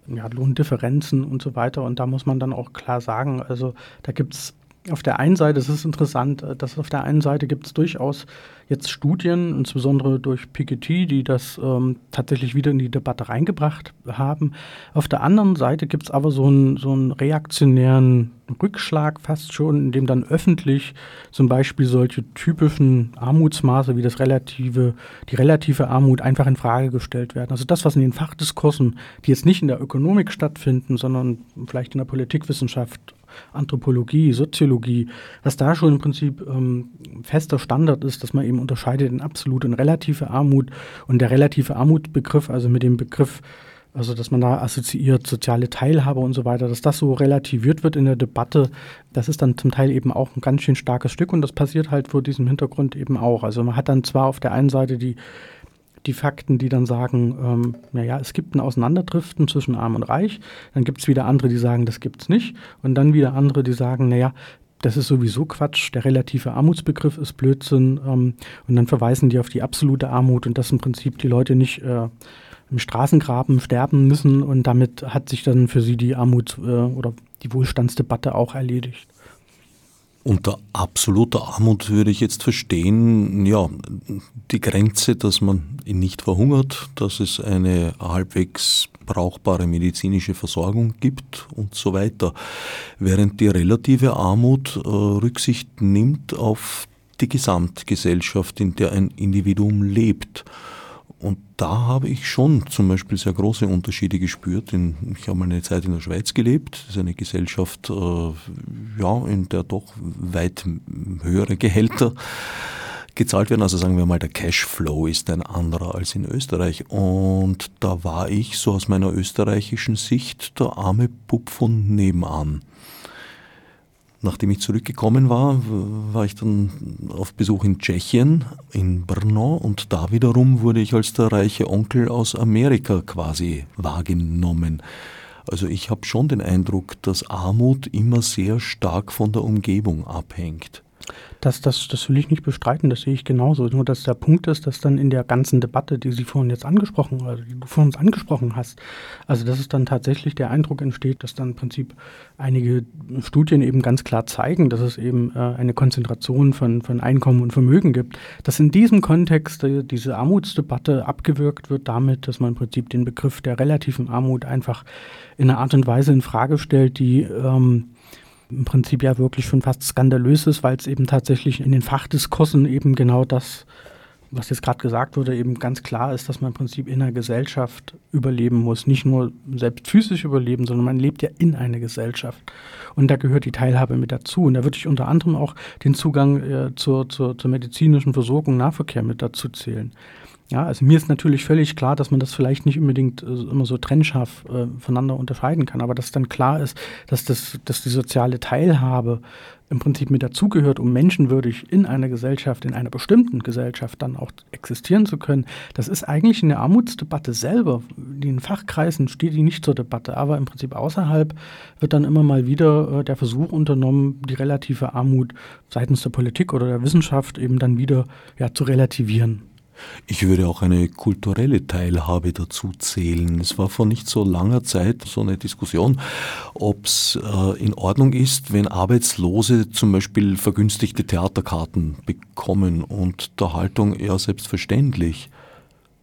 ja, Lohndifferenzen und so weiter. Und da muss man dann auch klar sagen, also da gibt es auf der einen Seite, es ist interessant, äh, dass auf der einen Seite gibt es durchaus jetzt Studien, insbesondere durch Piketty, die das ähm, tatsächlich wieder in die Debatte reingebracht haben. Auf der anderen Seite gibt es aber so einen, so reaktionären Rückschlag fast schon, in dem dann öffentlich zum Beispiel solche typischen Armutsmaße wie das relative, die relative Armut einfach in Frage gestellt werden. Also das, was in den Fachdiskursen, die jetzt nicht in der Ökonomik stattfinden, sondern vielleicht in der Politikwissenschaft Anthropologie, Soziologie, was da schon im Prinzip ähm, fester Standard ist, dass man eben unterscheidet in absolute und relative Armut und der relative Armutbegriff, also mit dem Begriff, also dass man da assoziiert soziale Teilhabe und so weiter, dass das so relativiert wird in der Debatte, das ist dann zum Teil eben auch ein ganz schön starkes Stück und das passiert halt vor diesem Hintergrund eben auch. Also man hat dann zwar auf der einen Seite die die Fakten, die dann sagen, ähm, naja, es gibt ein Auseinanderdriften zwischen Arm und Reich. Dann gibt es wieder andere, die sagen, das gibt es nicht. Und dann wieder andere, die sagen, naja, das ist sowieso Quatsch, der relative Armutsbegriff ist Blödsinn. Ähm, und dann verweisen die auf die absolute Armut und dass im Prinzip die Leute nicht äh, im Straßengraben sterben müssen. Und damit hat sich dann für sie die Armut äh, oder die Wohlstandsdebatte auch erledigt. Unter absoluter Armut würde ich jetzt verstehen, ja, die Grenze, dass man nicht verhungert, dass es eine halbwegs brauchbare medizinische Versorgung gibt und so weiter. Während die relative Armut äh, Rücksicht nimmt auf die Gesamtgesellschaft, in der ein Individuum lebt. Und da habe ich schon zum Beispiel sehr große Unterschiede gespürt. Ich habe mal eine Zeit in der Schweiz gelebt. Das ist eine Gesellschaft, äh, ja, in der doch weit höhere Gehälter gezahlt werden. Also sagen wir mal, der Cashflow ist ein anderer als in Österreich. Und da war ich so aus meiner österreichischen Sicht der arme Bub von nebenan. Nachdem ich zurückgekommen war, war ich dann auf Besuch in Tschechien, in Brno, und da wiederum wurde ich als der reiche Onkel aus Amerika quasi wahrgenommen. Also ich habe schon den Eindruck, dass Armut immer sehr stark von der Umgebung abhängt. Das, das, das will ich nicht bestreiten, das sehe ich genauso. Nur dass der Punkt ist, dass dann in der ganzen Debatte, die Sie vorhin jetzt angesprochen, also die du vor uns angesprochen hast, also dass es dann tatsächlich der Eindruck entsteht, dass dann im Prinzip einige Studien eben ganz klar zeigen, dass es eben äh, eine Konzentration von, von Einkommen und Vermögen gibt, dass in diesem Kontext äh, diese Armutsdebatte abgewirkt wird damit, dass man im Prinzip den Begriff der relativen Armut einfach in einer Art und Weise in Frage stellt, die ähm, im Prinzip ja wirklich schon fast skandalös ist, weil es eben tatsächlich in den Fachdiskursen eben genau das, was jetzt gerade gesagt wurde, eben ganz klar ist, dass man im Prinzip in einer Gesellschaft überleben muss. Nicht nur selbst physisch überleben, sondern man lebt ja in einer Gesellschaft. Und da gehört die Teilhabe mit dazu. Und da würde ich unter anderem auch den Zugang äh, zur, zur, zur medizinischen Versorgung, Nahverkehr mit dazu zählen. Ja, also mir ist natürlich völlig klar, dass man das vielleicht nicht unbedingt äh, immer so trennscharf äh, voneinander unterscheiden kann, aber dass dann klar ist, dass, das, dass die soziale Teilhabe im Prinzip mit dazugehört, um menschenwürdig in einer Gesellschaft, in einer bestimmten Gesellschaft dann auch existieren zu können. Das ist eigentlich in der Armutsdebatte selber. In den Fachkreisen steht die nicht zur Debatte, aber im Prinzip außerhalb wird dann immer mal wieder äh, der Versuch unternommen, die relative Armut seitens der Politik oder der Wissenschaft eben dann wieder ja, zu relativieren. Ich würde auch eine kulturelle Teilhabe dazu zählen. Es war vor nicht so langer Zeit so eine Diskussion, ob es äh, in Ordnung ist, wenn Arbeitslose zum Beispiel vergünstigte Theaterkarten bekommen und der Haltung ja selbstverständlich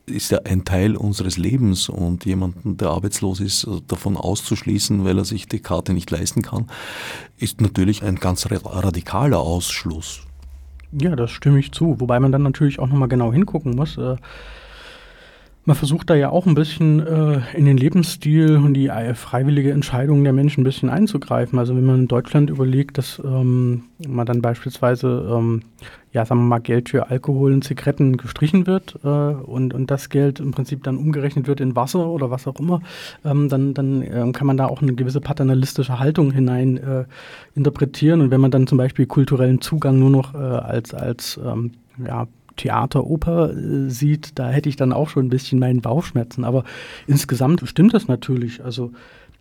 ist ja ein Teil unseres Lebens und jemanden, der arbeitslos ist, davon auszuschließen, weil er sich die Karte nicht leisten kann, ist natürlich ein ganz radikaler Ausschluss. Ja, das stimme ich zu. Wobei man dann natürlich auch nochmal genau hingucken muss. Äh, Man versucht da ja auch ein bisschen äh, in den Lebensstil und die äh, freiwillige Entscheidung der Menschen ein bisschen einzugreifen. Also wenn man in Deutschland überlegt, dass ähm, man dann beispielsweise, ähm, ja, sagen wir mal, Geld für Alkohol und Zigaretten gestrichen wird äh, und, und das Geld im Prinzip dann umgerechnet wird in Wasser oder was auch immer, ähm, dann, dann ähm, kann man da auch eine gewisse paternalistische Haltung hinein äh, interpretieren. Und wenn man dann zum Beispiel kulturellen Zugang nur noch äh, als, als ähm, ja, Theater, Oper äh, sieht, da hätte ich dann auch schon ein bisschen meinen Bauchschmerzen. Aber insgesamt stimmt das natürlich. Also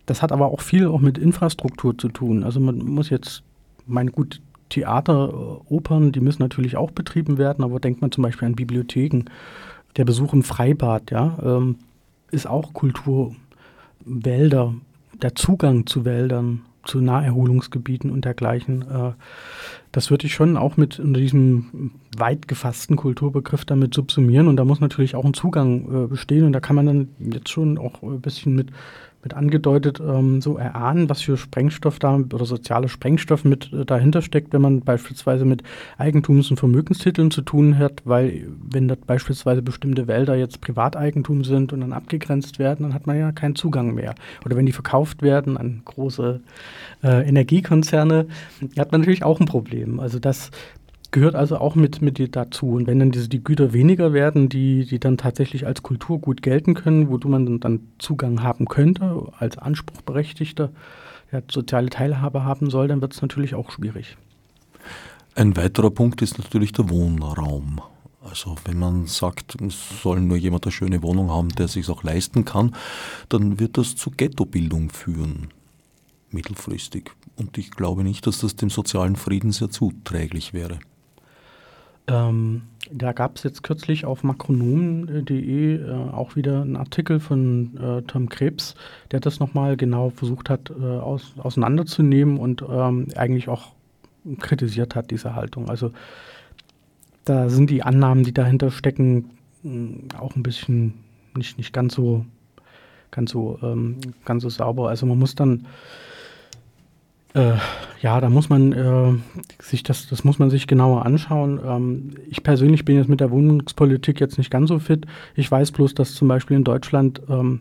das hat aber auch viel auch mit Infrastruktur zu tun. Also man muss jetzt, mein gut, Theater, äh, Opern, die müssen natürlich auch betrieben werden, aber denkt man zum Beispiel an Bibliotheken. Der Besuch im Freibad, ja, ähm, ist auch Kultur. Wälder, der Zugang zu Wäldern, zu Naherholungsgebieten und dergleichen. Äh, das würde ich schon auch mit unter diesem weit gefassten Kulturbegriff damit subsumieren. Und da muss natürlich auch ein Zugang äh, bestehen. Und da kann man dann jetzt schon auch ein bisschen mit mit angedeutet, ähm, so erahnen, was für Sprengstoff da oder soziale Sprengstoff mit äh, dahinter steckt, wenn man beispielsweise mit Eigentums- und Vermögenstiteln zu tun hat, weil wenn dort beispielsweise bestimmte Wälder jetzt Privateigentum sind und dann abgegrenzt werden, dann hat man ja keinen Zugang mehr. Oder wenn die verkauft werden an große äh, Energiekonzerne, hat man natürlich auch ein Problem. Also das gehört also auch mit, mit dazu. Und wenn dann diese, die Güter weniger werden, die, die dann tatsächlich als Kulturgut gelten können, wozu man dann Zugang haben könnte, als Anspruchberechtigter, der soziale Teilhabe haben soll, dann wird es natürlich auch schwierig. Ein weiterer Punkt ist natürlich der Wohnraum. Also wenn man sagt, es soll nur jemand eine schöne Wohnung haben, der sich auch leisten kann, dann wird das zu Ghettobildung führen, mittelfristig. Und ich glaube nicht, dass das dem sozialen Frieden sehr zuträglich wäre. Ähm, da gab es jetzt kürzlich auf makronomen.de äh, auch wieder einen Artikel von äh, Tom Krebs, der das nochmal genau versucht hat äh, aus, auseinanderzunehmen und ähm, eigentlich auch kritisiert hat, diese Haltung. Also da sind die Annahmen, die dahinter stecken, auch ein bisschen nicht, nicht ganz so ganz so ähm, ganz so sauber. Also man muss dann äh, ja, da muss man äh, sich das, das muss man sich genauer anschauen. Ähm, ich persönlich bin jetzt mit der Wohnungspolitik jetzt nicht ganz so fit. Ich weiß bloß, dass zum Beispiel in Deutschland ähm,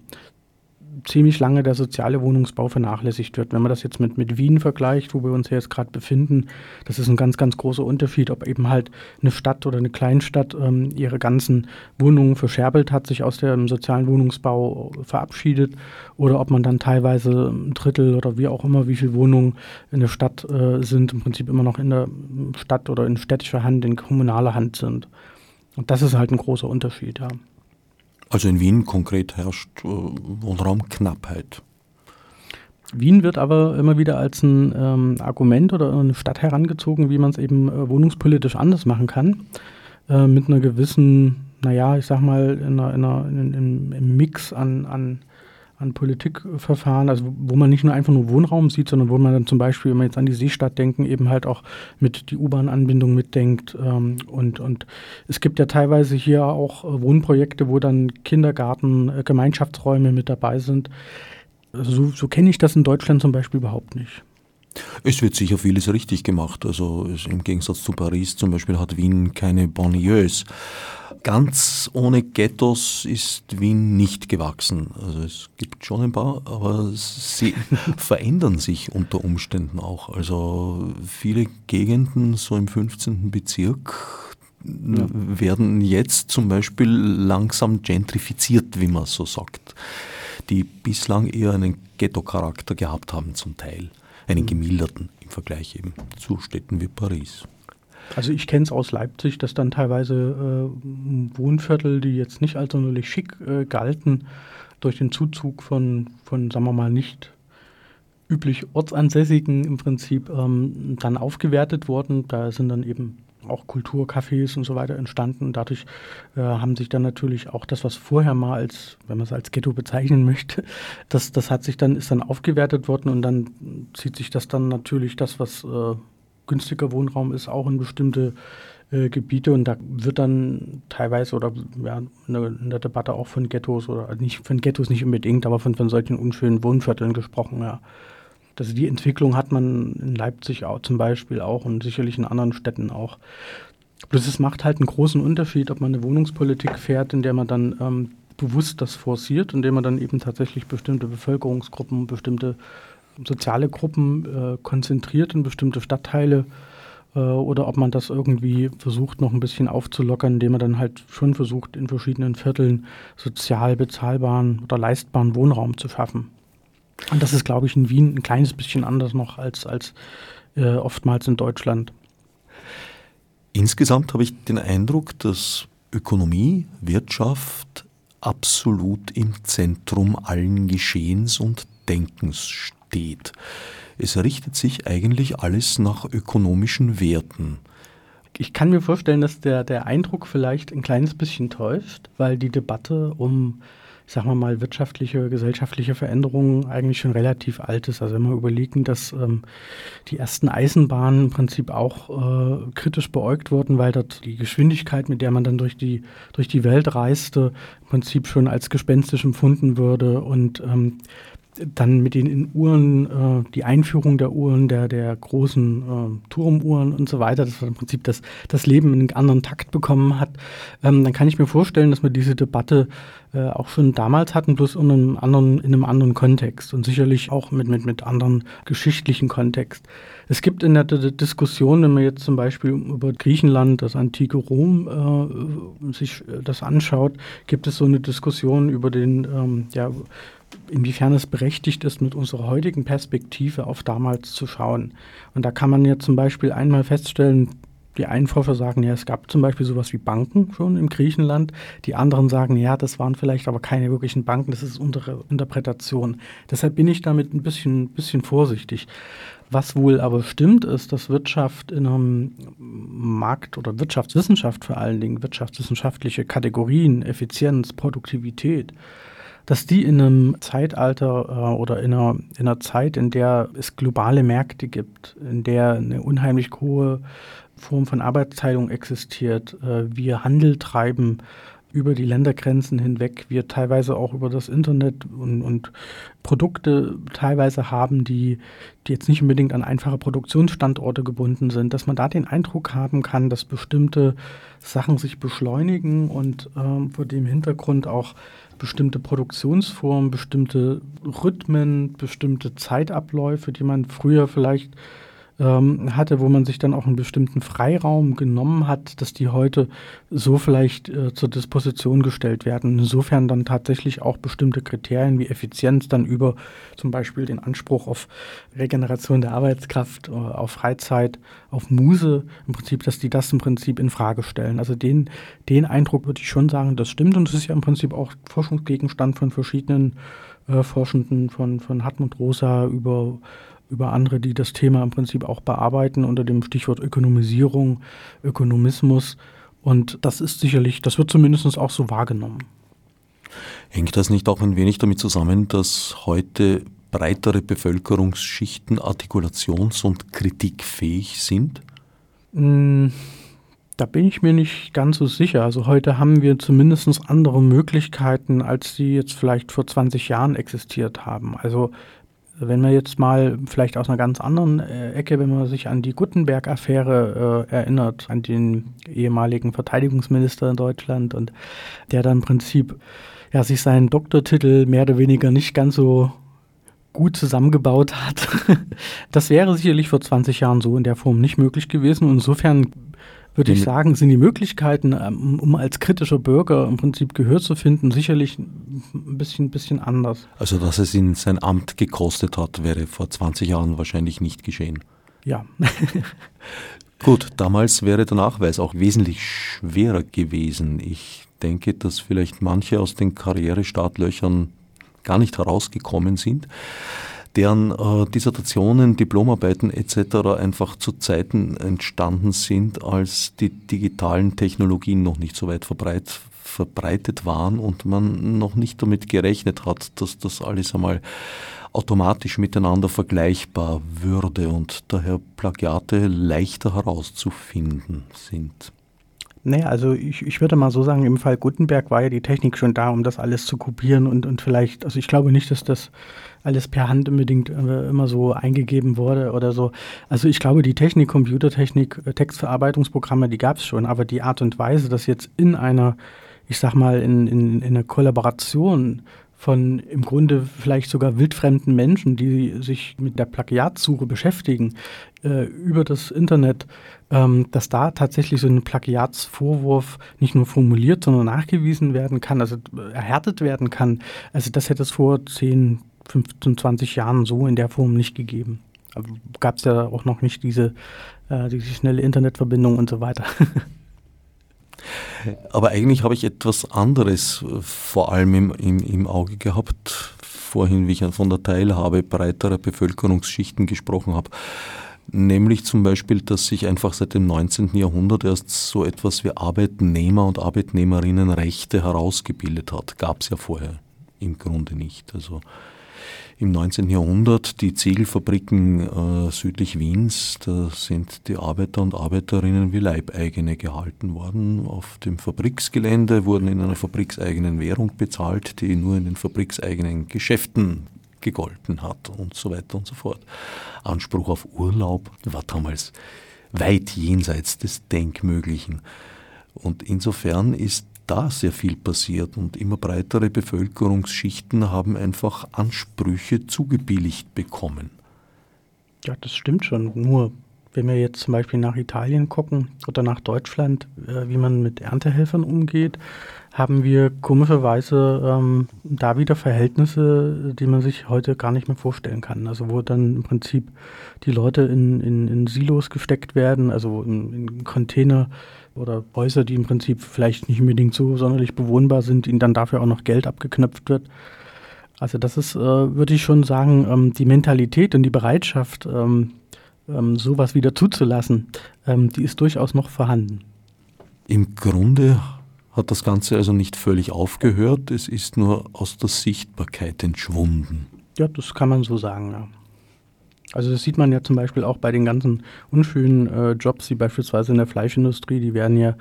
ziemlich lange der soziale Wohnungsbau vernachlässigt wird. Wenn man das jetzt mit, mit Wien vergleicht, wo wir uns jetzt gerade befinden, das ist ein ganz, ganz großer Unterschied, ob eben halt eine Stadt oder eine Kleinstadt ähm, ihre ganzen Wohnungen verscherbelt hat, sich aus dem sozialen Wohnungsbau verabschiedet oder ob man dann teilweise ein Drittel oder wie auch immer, wie viele Wohnungen in der Stadt äh, sind, im Prinzip immer noch in der Stadt oder in städtischer Hand, in kommunaler Hand sind. Und das ist halt ein großer Unterschied, ja. Also in Wien konkret herrscht äh, Wohnraumknappheit. Wien wird aber immer wieder als ein ähm, Argument oder eine Stadt herangezogen, wie man es eben äh, wohnungspolitisch anders machen kann. Äh, mit einer gewissen, naja, ich sag mal, in einer, in einer, in, in, im Mix an, an an Politikverfahren, also wo man nicht nur einfach nur Wohnraum sieht, sondern wo man dann zum Beispiel, wenn wir jetzt an die Seestadt denken, eben halt auch mit die U-Bahn-Anbindung mitdenkt. Ähm, und, und es gibt ja teilweise hier auch äh, Wohnprojekte, wo dann Kindergarten, äh, Gemeinschaftsräume mit dabei sind. Also so, so kenne ich das in Deutschland zum Beispiel überhaupt nicht. Es wird sicher vieles richtig gemacht. Also im Gegensatz zu Paris zum Beispiel hat Wien keine Banlieues. Ganz ohne Ghettos ist Wien nicht gewachsen. Also es gibt schon ein paar, aber sie (laughs) verändern sich unter Umständen auch. Also viele Gegenden so im 15. Bezirk ja. werden jetzt zum Beispiel langsam gentrifiziert, wie man so sagt, die bislang eher einen Ghetto-Charakter gehabt haben zum Teil einen gemilderten im Vergleich eben zu Städten wie Paris. Also ich kenne es aus Leipzig, dass dann teilweise äh, Wohnviertel, die jetzt nicht als sonderlich schick äh, galten, durch den Zuzug von, von, sagen wir mal, nicht üblich Ortsansässigen im Prinzip ähm, dann aufgewertet wurden. Da sind dann eben auch Kulturcafés und so weiter entstanden. Dadurch äh, haben sich dann natürlich auch das, was vorher mal als, wenn man es als Ghetto bezeichnen (laughs) möchte, das, das hat sich dann, ist dann aufgewertet worden und dann zieht sich das dann natürlich das, was äh, günstiger Wohnraum ist, auch in bestimmte äh, Gebiete und da wird dann teilweise oder ja, in der, in der, Debatte auch von Ghettos oder nicht von Ghettos nicht unbedingt, aber von, von solchen unschönen Wohnvierteln gesprochen, ja. Also die Entwicklung hat man in Leipzig auch zum Beispiel auch und sicherlich in anderen Städten auch. Bloß es macht halt einen großen Unterschied, ob man eine Wohnungspolitik fährt, in der man dann ähm, bewusst das forciert, indem man dann eben tatsächlich bestimmte Bevölkerungsgruppen, bestimmte soziale Gruppen äh, konzentriert in bestimmte Stadtteile äh, oder ob man das irgendwie versucht noch ein bisschen aufzulockern, indem man dann halt schon versucht, in verschiedenen Vierteln sozial bezahlbaren oder leistbaren Wohnraum zu schaffen. Und das ist, glaube ich, in Wien ein kleines bisschen anders noch als, als äh, oftmals in Deutschland. Insgesamt habe ich den Eindruck, dass Ökonomie, Wirtschaft absolut im Zentrum allen Geschehens und Denkens steht. Es richtet sich eigentlich alles nach ökonomischen Werten. Ich kann mir vorstellen, dass der, der Eindruck vielleicht ein kleines bisschen täuscht, weil die Debatte um ich sag mal mal, wirtschaftliche, gesellschaftliche Veränderungen eigentlich schon relativ alt ist. Also wenn wir überlegen, dass ähm, die ersten Eisenbahnen im Prinzip auch äh, kritisch beäugt wurden, weil dort die Geschwindigkeit, mit der man dann durch die, durch die Welt reiste, im Prinzip schon als gespenstisch empfunden würde und ähm, dann mit den Uhren, äh, die Einführung der Uhren, der, der großen äh, Turmuhren und so weiter, dass im Prinzip das, das Leben in einen anderen Takt bekommen hat, ähm, dann kann ich mir vorstellen, dass wir diese Debatte äh, auch schon damals hatten, bloß in einem anderen, in einem anderen Kontext und sicherlich auch mit, mit, mit anderen geschichtlichen Kontext. Es gibt in der D Diskussion, wenn man jetzt zum Beispiel über Griechenland, das antike Rom, äh, sich das anschaut, gibt es so eine Diskussion über den, ähm, ja, inwiefern es berechtigt ist, mit unserer heutigen Perspektive auf damals zu schauen. Und da kann man ja zum Beispiel einmal feststellen, die einen Forscher sagen, ja, es gab zum Beispiel sowas wie Banken schon im Griechenland. Die anderen sagen, ja, das waren vielleicht aber keine wirklichen Banken, das ist unsere Interpretation. Deshalb bin ich damit ein bisschen, bisschen vorsichtig. Was wohl aber stimmt, ist, dass Wirtschaft in einem Markt oder Wirtschaftswissenschaft vor allen Dingen, wirtschaftswissenschaftliche Kategorien, Effizienz, Produktivität, dass die in einem Zeitalter äh, oder in einer, in einer Zeit, in der es globale Märkte gibt, in der eine unheimlich hohe Form von Arbeitsteilung existiert, äh, wir Handel treiben über die Ländergrenzen hinweg, wir teilweise auch über das Internet und, und Produkte teilweise haben, die, die jetzt nicht unbedingt an einfache Produktionsstandorte gebunden sind, dass man da den Eindruck haben kann, dass bestimmte Sachen sich beschleunigen und äh, vor dem Hintergrund auch bestimmte Produktionsformen, bestimmte Rhythmen, bestimmte Zeitabläufe, die man früher vielleicht ähm, hatte, wo man sich dann auch einen bestimmten Freiraum genommen hat, dass die heute so vielleicht äh, zur Disposition gestellt werden. Insofern dann tatsächlich auch bestimmte Kriterien wie Effizienz dann über zum Beispiel den Anspruch auf Regeneration der Arbeitskraft, äh, auf Freizeit, auf Muse, im Prinzip, dass die das im Prinzip in Frage stellen. Also den, den Eindruck würde ich schon sagen, das stimmt und es ist ja im Prinzip auch Forschungsgegenstand von verschiedenen äh, Forschenden, von, von Hartmut Rosa über über andere, die das Thema im Prinzip auch bearbeiten unter dem Stichwort Ökonomisierung, Ökonomismus. Und das ist sicherlich, das wird zumindest auch so wahrgenommen. Hängt das nicht auch ein wenig damit zusammen, dass heute breitere Bevölkerungsschichten artikulations- und kritikfähig sind? Mm, da bin ich mir nicht ganz so sicher. Also heute haben wir zumindest andere Möglichkeiten, als sie jetzt vielleicht vor 20 Jahren existiert haben. Also wenn man jetzt mal vielleicht aus einer ganz anderen äh, Ecke, wenn man sich an die Gutenberg-Affäre äh, erinnert, an den ehemaligen Verteidigungsminister in Deutschland und der dann im Prinzip ja, sich seinen Doktortitel mehr oder weniger nicht ganz so gut zusammengebaut hat. (laughs) das wäre sicherlich vor 20 Jahren so in der Form nicht möglich gewesen. Insofern würde ich sagen, sind die Möglichkeiten, ähm, um als kritischer Bürger im Prinzip Gehör zu finden, sicherlich ein bisschen, bisschen anders. Also, dass es ihn sein Amt gekostet hat, wäre vor 20 Jahren wahrscheinlich nicht geschehen. Ja. (laughs) Gut, damals wäre der Nachweis auch wesentlich schwerer gewesen. Ich denke, dass vielleicht manche aus den Karrierestartlöchern gar nicht herausgekommen sind deren äh, Dissertationen, Diplomarbeiten etc. einfach zu Zeiten entstanden sind, als die digitalen Technologien noch nicht so weit verbreit, verbreitet waren und man noch nicht damit gerechnet hat, dass das alles einmal automatisch miteinander vergleichbar würde und daher Plagiate leichter herauszufinden sind. Naja, also ich, ich würde mal so sagen, im Fall Gutenberg war ja die Technik schon da, um das alles zu kopieren und, und vielleicht, also ich glaube nicht, dass das alles per Hand unbedingt äh, immer so eingegeben wurde oder so. Also ich glaube, die Technik, Computertechnik, äh, Textverarbeitungsprogramme, die gab es schon, aber die Art und Weise, das jetzt in einer ich sag mal, in, in, in einer Kollaboration von im Grunde vielleicht sogar wildfremden Menschen, die sich mit der Plagiatsuche beschäftigen äh, über das Internet, ähm, dass da tatsächlich so ein Plagiatsvorwurf nicht nur formuliert, sondern nachgewiesen werden kann, also erhärtet werden kann. Also das hätte es vor 10, 15, 20 Jahren so in der Form nicht gegeben. Gab es ja auch noch nicht diese, äh, diese schnelle Internetverbindung und so weiter. (laughs) Aber eigentlich habe ich etwas anderes äh, vor allem im, im, im Auge gehabt, vorhin, wie ich von der Teilhabe breiterer Bevölkerungsschichten gesprochen habe. Nämlich zum Beispiel, dass sich einfach seit dem 19. Jahrhundert erst so etwas wie Arbeitnehmer- und Arbeitnehmerinnenrechte herausgebildet hat. Gab es ja vorher im Grunde nicht. Also im 19. Jahrhundert die Ziegelfabriken äh, südlich Wiens, da sind die Arbeiter und Arbeiterinnen wie Leibeigene gehalten worden. Auf dem Fabriksgelände wurden in einer fabrikseigenen Währung bezahlt, die nur in den fabrikseigenen Geschäften gegolten hat und so weiter und so fort. Anspruch auf Urlaub war damals weit jenseits des Denkmöglichen. Und insofern ist da sehr viel passiert und immer breitere Bevölkerungsschichten haben einfach Ansprüche zugebilligt bekommen. Ja, das stimmt schon. Nur wenn wir jetzt zum Beispiel nach Italien gucken oder nach Deutschland, äh, wie man mit Erntehelfern umgeht, haben wir komischerweise ähm, da wieder Verhältnisse, die man sich heute gar nicht mehr vorstellen kann. Also wo dann im Prinzip die Leute in, in, in Silos gesteckt werden, also in, in Container oder Häuser, die im Prinzip vielleicht nicht unbedingt so sonderlich bewohnbar sind, ihnen dann dafür auch noch Geld abgeknöpft wird. Also das ist, äh, würde ich schon sagen, ähm, die Mentalität und die Bereitschaft, ähm, ähm, sowas wieder zuzulassen, ähm, die ist durchaus noch vorhanden. Im Grunde hat das Ganze also nicht völlig aufgehört, es ist nur aus der Sichtbarkeit entschwunden. Ja, das kann man so sagen, ja. Also das sieht man ja zum Beispiel auch bei den ganzen unschönen äh, Jobs, wie beispielsweise in der Fleischindustrie, die werden ja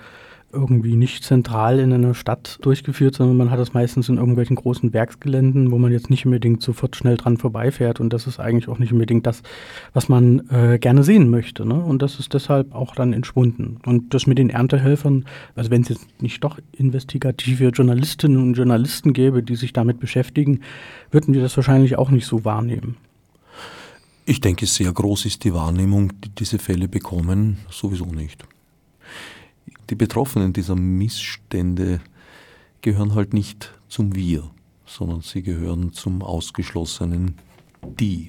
irgendwie nicht zentral in einer Stadt durchgeführt, sondern man hat das meistens in irgendwelchen großen Werksgeländen, wo man jetzt nicht unbedingt sofort schnell dran vorbeifährt und das ist eigentlich auch nicht unbedingt das, was man äh, gerne sehen möchte. Ne? Und das ist deshalb auch dann entschwunden. Und das mit den Erntehelfern, also wenn es jetzt nicht doch investigative Journalistinnen und Journalisten gäbe, die sich damit beschäftigen, würden wir das wahrscheinlich auch nicht so wahrnehmen. Ich denke, sehr groß ist die Wahrnehmung, die diese Fälle bekommen, sowieso nicht. Die Betroffenen dieser Missstände gehören halt nicht zum Wir, sondern sie gehören zum ausgeschlossenen Die.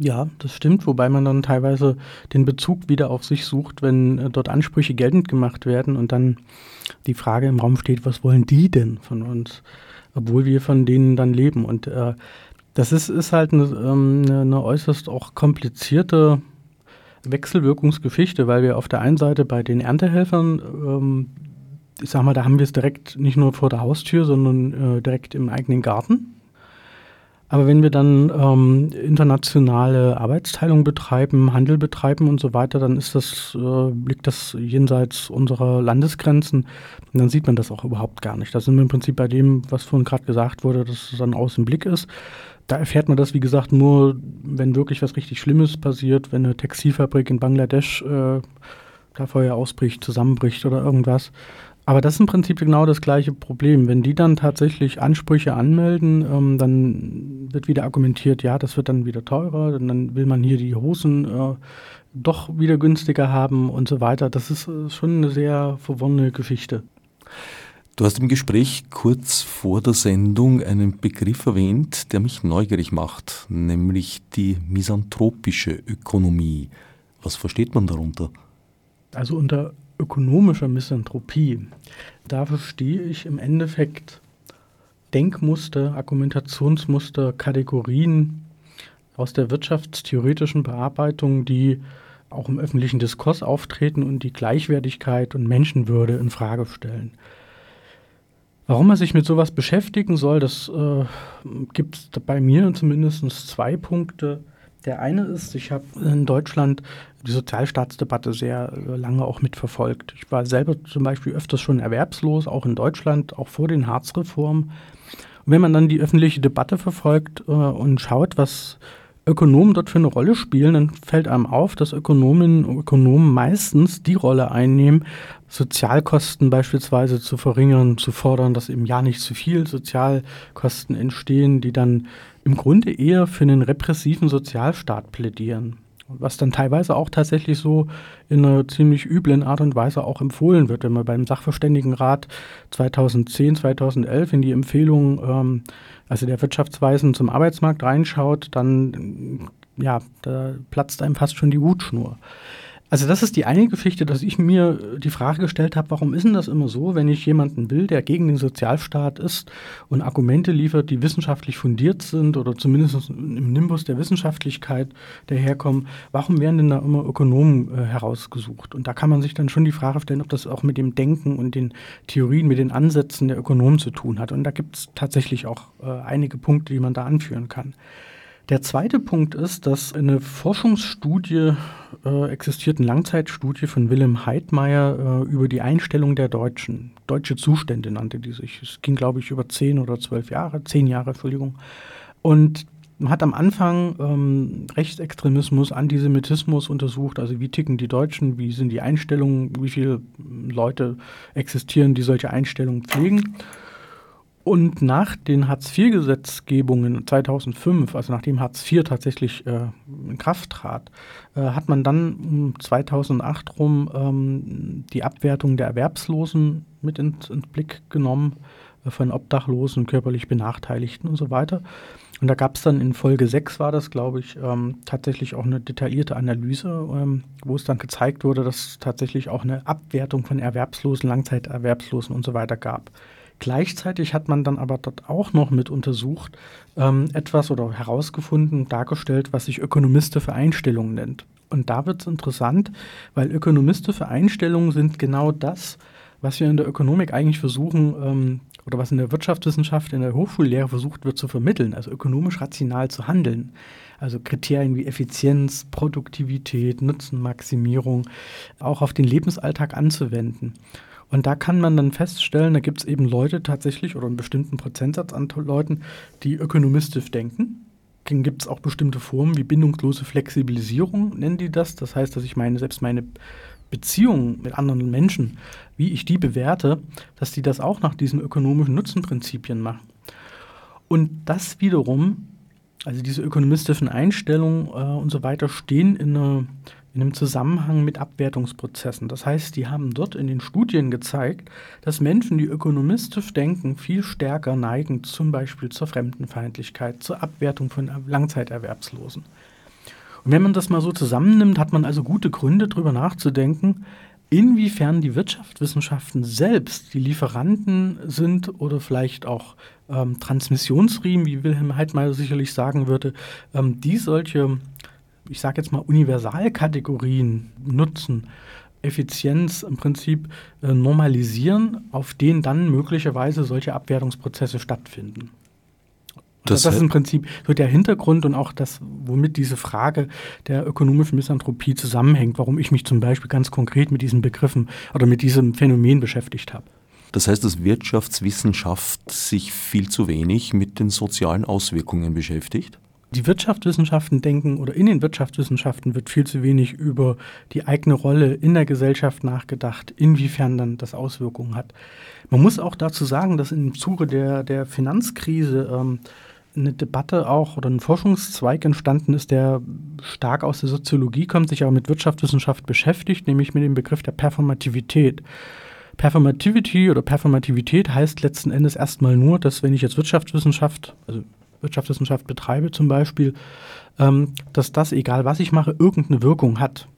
Ja, das stimmt, wobei man dann teilweise den Bezug wieder auf sich sucht, wenn äh, dort Ansprüche geltend gemacht werden und dann die Frage im Raum steht, was wollen die denn von uns, obwohl wir von denen dann leben. Und äh, das ist, ist halt eine, ähm, eine, eine äußerst auch komplizierte Wechselwirkungsgeschichte, weil wir auf der einen Seite bei den Erntehelfern, ähm, ich sag mal, da haben wir es direkt nicht nur vor der Haustür, sondern äh, direkt im eigenen Garten. Aber wenn wir dann ähm, internationale Arbeitsteilung betreiben, Handel betreiben und so weiter, dann ist das, äh, liegt das jenseits unserer Landesgrenzen. Und dann sieht man das auch überhaupt gar nicht. Da sind wir im Prinzip bei dem, was vorhin gerade gesagt wurde, dass es dann außen Blick ist. Da erfährt man das, wie gesagt, nur, wenn wirklich was richtig Schlimmes passiert, wenn eine Textilfabrik in Bangladesch äh, da Feuer ausbricht, zusammenbricht oder irgendwas. Aber das ist im Prinzip genau das gleiche Problem. Wenn die dann tatsächlich Ansprüche anmelden, ähm, dann wird wieder argumentiert, ja, das wird dann wieder teurer, dann will man hier die Hosen äh, doch wieder günstiger haben und so weiter. Das ist äh, schon eine sehr verworrene Geschichte. Du hast im Gespräch kurz vor der Sendung einen Begriff erwähnt, der mich neugierig macht, nämlich die misanthropische Ökonomie. Was versteht man darunter? Also unter ökonomischer Misanthropie, da verstehe ich im Endeffekt Denkmuster, Argumentationsmuster, Kategorien aus der wirtschaftstheoretischen Bearbeitung, die auch im öffentlichen Diskurs auftreten und die Gleichwertigkeit und Menschenwürde in Frage stellen. Warum man sich mit sowas beschäftigen soll, das äh, gibt es bei mir zumindest zwei Punkte. Der eine ist, ich habe in Deutschland die Sozialstaatsdebatte sehr äh, lange auch mitverfolgt. Ich war selber zum Beispiel öfters schon erwerbslos, auch in Deutschland, auch vor den Harzreformen. Und wenn man dann die öffentliche Debatte verfolgt äh, und schaut, was Ökonomen dort für eine Rolle spielen, dann fällt einem auf, dass Ökonominnen und Ökonomen meistens die Rolle einnehmen, Sozialkosten beispielsweise zu verringern, zu fordern, dass im Jahr nicht zu viel Sozialkosten entstehen, die dann im Grunde eher für einen repressiven Sozialstaat plädieren was dann teilweise auch tatsächlich so in einer ziemlich üblen Art und Weise auch empfohlen wird. Wenn man beim Sachverständigenrat 2010, 2011 in die Empfehlungen, ähm, also der Wirtschaftsweisen zum Arbeitsmarkt reinschaut, dann ja, da platzt einem fast schon die Hutschnur. Also das ist die eine Geschichte, dass ich mir die Frage gestellt habe, warum ist denn das immer so, wenn ich jemanden will, der gegen den Sozialstaat ist und Argumente liefert, die wissenschaftlich fundiert sind oder zumindest im Nimbus der Wissenschaftlichkeit daherkommen, warum werden denn da immer Ökonomen äh, herausgesucht? Und da kann man sich dann schon die Frage stellen, ob das auch mit dem Denken und den Theorien, mit den Ansätzen der Ökonomen zu tun hat. Und da gibt es tatsächlich auch äh, einige Punkte, die man da anführen kann. Der zweite Punkt ist, dass eine Forschungsstudie äh, existiert, eine Langzeitstudie von Willem Heidmeier äh, über die Einstellung der Deutschen. Deutsche Zustände nannte die sich. Es ging, glaube ich, über zehn oder zwölf Jahre, zehn Jahre, Entschuldigung. Und man hat am Anfang ähm, Rechtsextremismus, Antisemitismus untersucht, also wie ticken die Deutschen, wie sind die Einstellungen, wie viele Leute existieren, die solche Einstellungen pflegen. Und nach den Hartz-IV-Gesetzgebungen 2005, also nachdem Hartz IV tatsächlich äh, in Kraft trat, äh, hat man dann um 2008 rum ähm, die Abwertung der Erwerbslosen mit ins, ins Blick genommen, äh, von Obdachlosen, körperlich Benachteiligten und so weiter. Und da gab es dann in Folge 6 war das, glaube ich, ähm, tatsächlich auch eine detaillierte Analyse, ähm, wo es dann gezeigt wurde, dass es tatsächlich auch eine Abwertung von Erwerbslosen, Langzeiterwerbslosen und so weiter gab. Gleichzeitig hat man dann aber dort auch noch mit untersucht, ähm, etwas oder herausgefunden, dargestellt, was sich ökonomistische Einstellungen nennt. Und da wird es interessant, weil ökonomistische Einstellungen sind genau das, was wir in der Ökonomik eigentlich versuchen, ähm, oder was in der Wirtschaftswissenschaft, in der Hochschullehre versucht wird zu vermitteln, also ökonomisch rational zu handeln. Also Kriterien wie Effizienz, Produktivität, Nutzenmaximierung auch auf den Lebensalltag anzuwenden. Und da kann man dann feststellen, da gibt es eben Leute tatsächlich oder einen bestimmten Prozentsatz an Leuten, die ökonomistisch denken. Dann gibt es auch bestimmte Formen wie bindungslose Flexibilisierung, nennen die das. Das heißt, dass ich meine, selbst meine Beziehungen mit anderen Menschen, wie ich die bewerte, dass die das auch nach diesen ökonomischen Nutzenprinzipien machen. Und das wiederum, also diese ökonomistischen Einstellungen äh, und so weiter, stehen in einer in einem Zusammenhang mit Abwertungsprozessen. Das heißt, die haben dort in den Studien gezeigt, dass Menschen, die ökonomistisch denken, viel stärker neigen, zum Beispiel zur Fremdenfeindlichkeit, zur Abwertung von Langzeiterwerbslosen. Und wenn man das mal so zusammennimmt, hat man also gute Gründe, darüber nachzudenken, inwiefern die Wirtschaftswissenschaften selbst die Lieferanten sind oder vielleicht auch ähm, Transmissionsriemen, wie Wilhelm Heidmeier sicherlich sagen würde, ähm, die solche ich sage jetzt mal, Universalkategorien nutzen, Effizienz im Prinzip äh, normalisieren, auf denen dann möglicherweise solche Abwertungsprozesse stattfinden. Das, das, ist im Prinzip so der Hintergrund und auch das, womit diese Frage der ökonomischen Misanthropie zusammenhängt, warum ich mich zum Beispiel ganz konkret mit diesen Begriffen oder mit diesem Phänomen beschäftigt habe. Das heißt, dass Wirtschaftswissenschaft sich viel zu wenig mit den sozialen Auswirkungen beschäftigt? Die Wirtschaftswissenschaften denken oder in den Wirtschaftswissenschaften wird viel zu wenig über die eigene Rolle in der Gesellschaft nachgedacht, inwiefern dann das Auswirkungen hat. Man muss auch dazu sagen, dass im Zuge der, der Finanzkrise ähm, eine Debatte auch oder ein Forschungszweig entstanden ist, der stark aus der Soziologie kommt, sich aber mit Wirtschaftswissenschaft beschäftigt, nämlich mit dem Begriff der Performativität. Performativity oder Performativität heißt letzten Endes erstmal nur, dass wenn ich jetzt Wirtschaftswissenschaft, also Wirtschaftswissenschaft betreibe zum Beispiel, ähm, dass das, egal was ich mache, irgendeine Wirkung hat.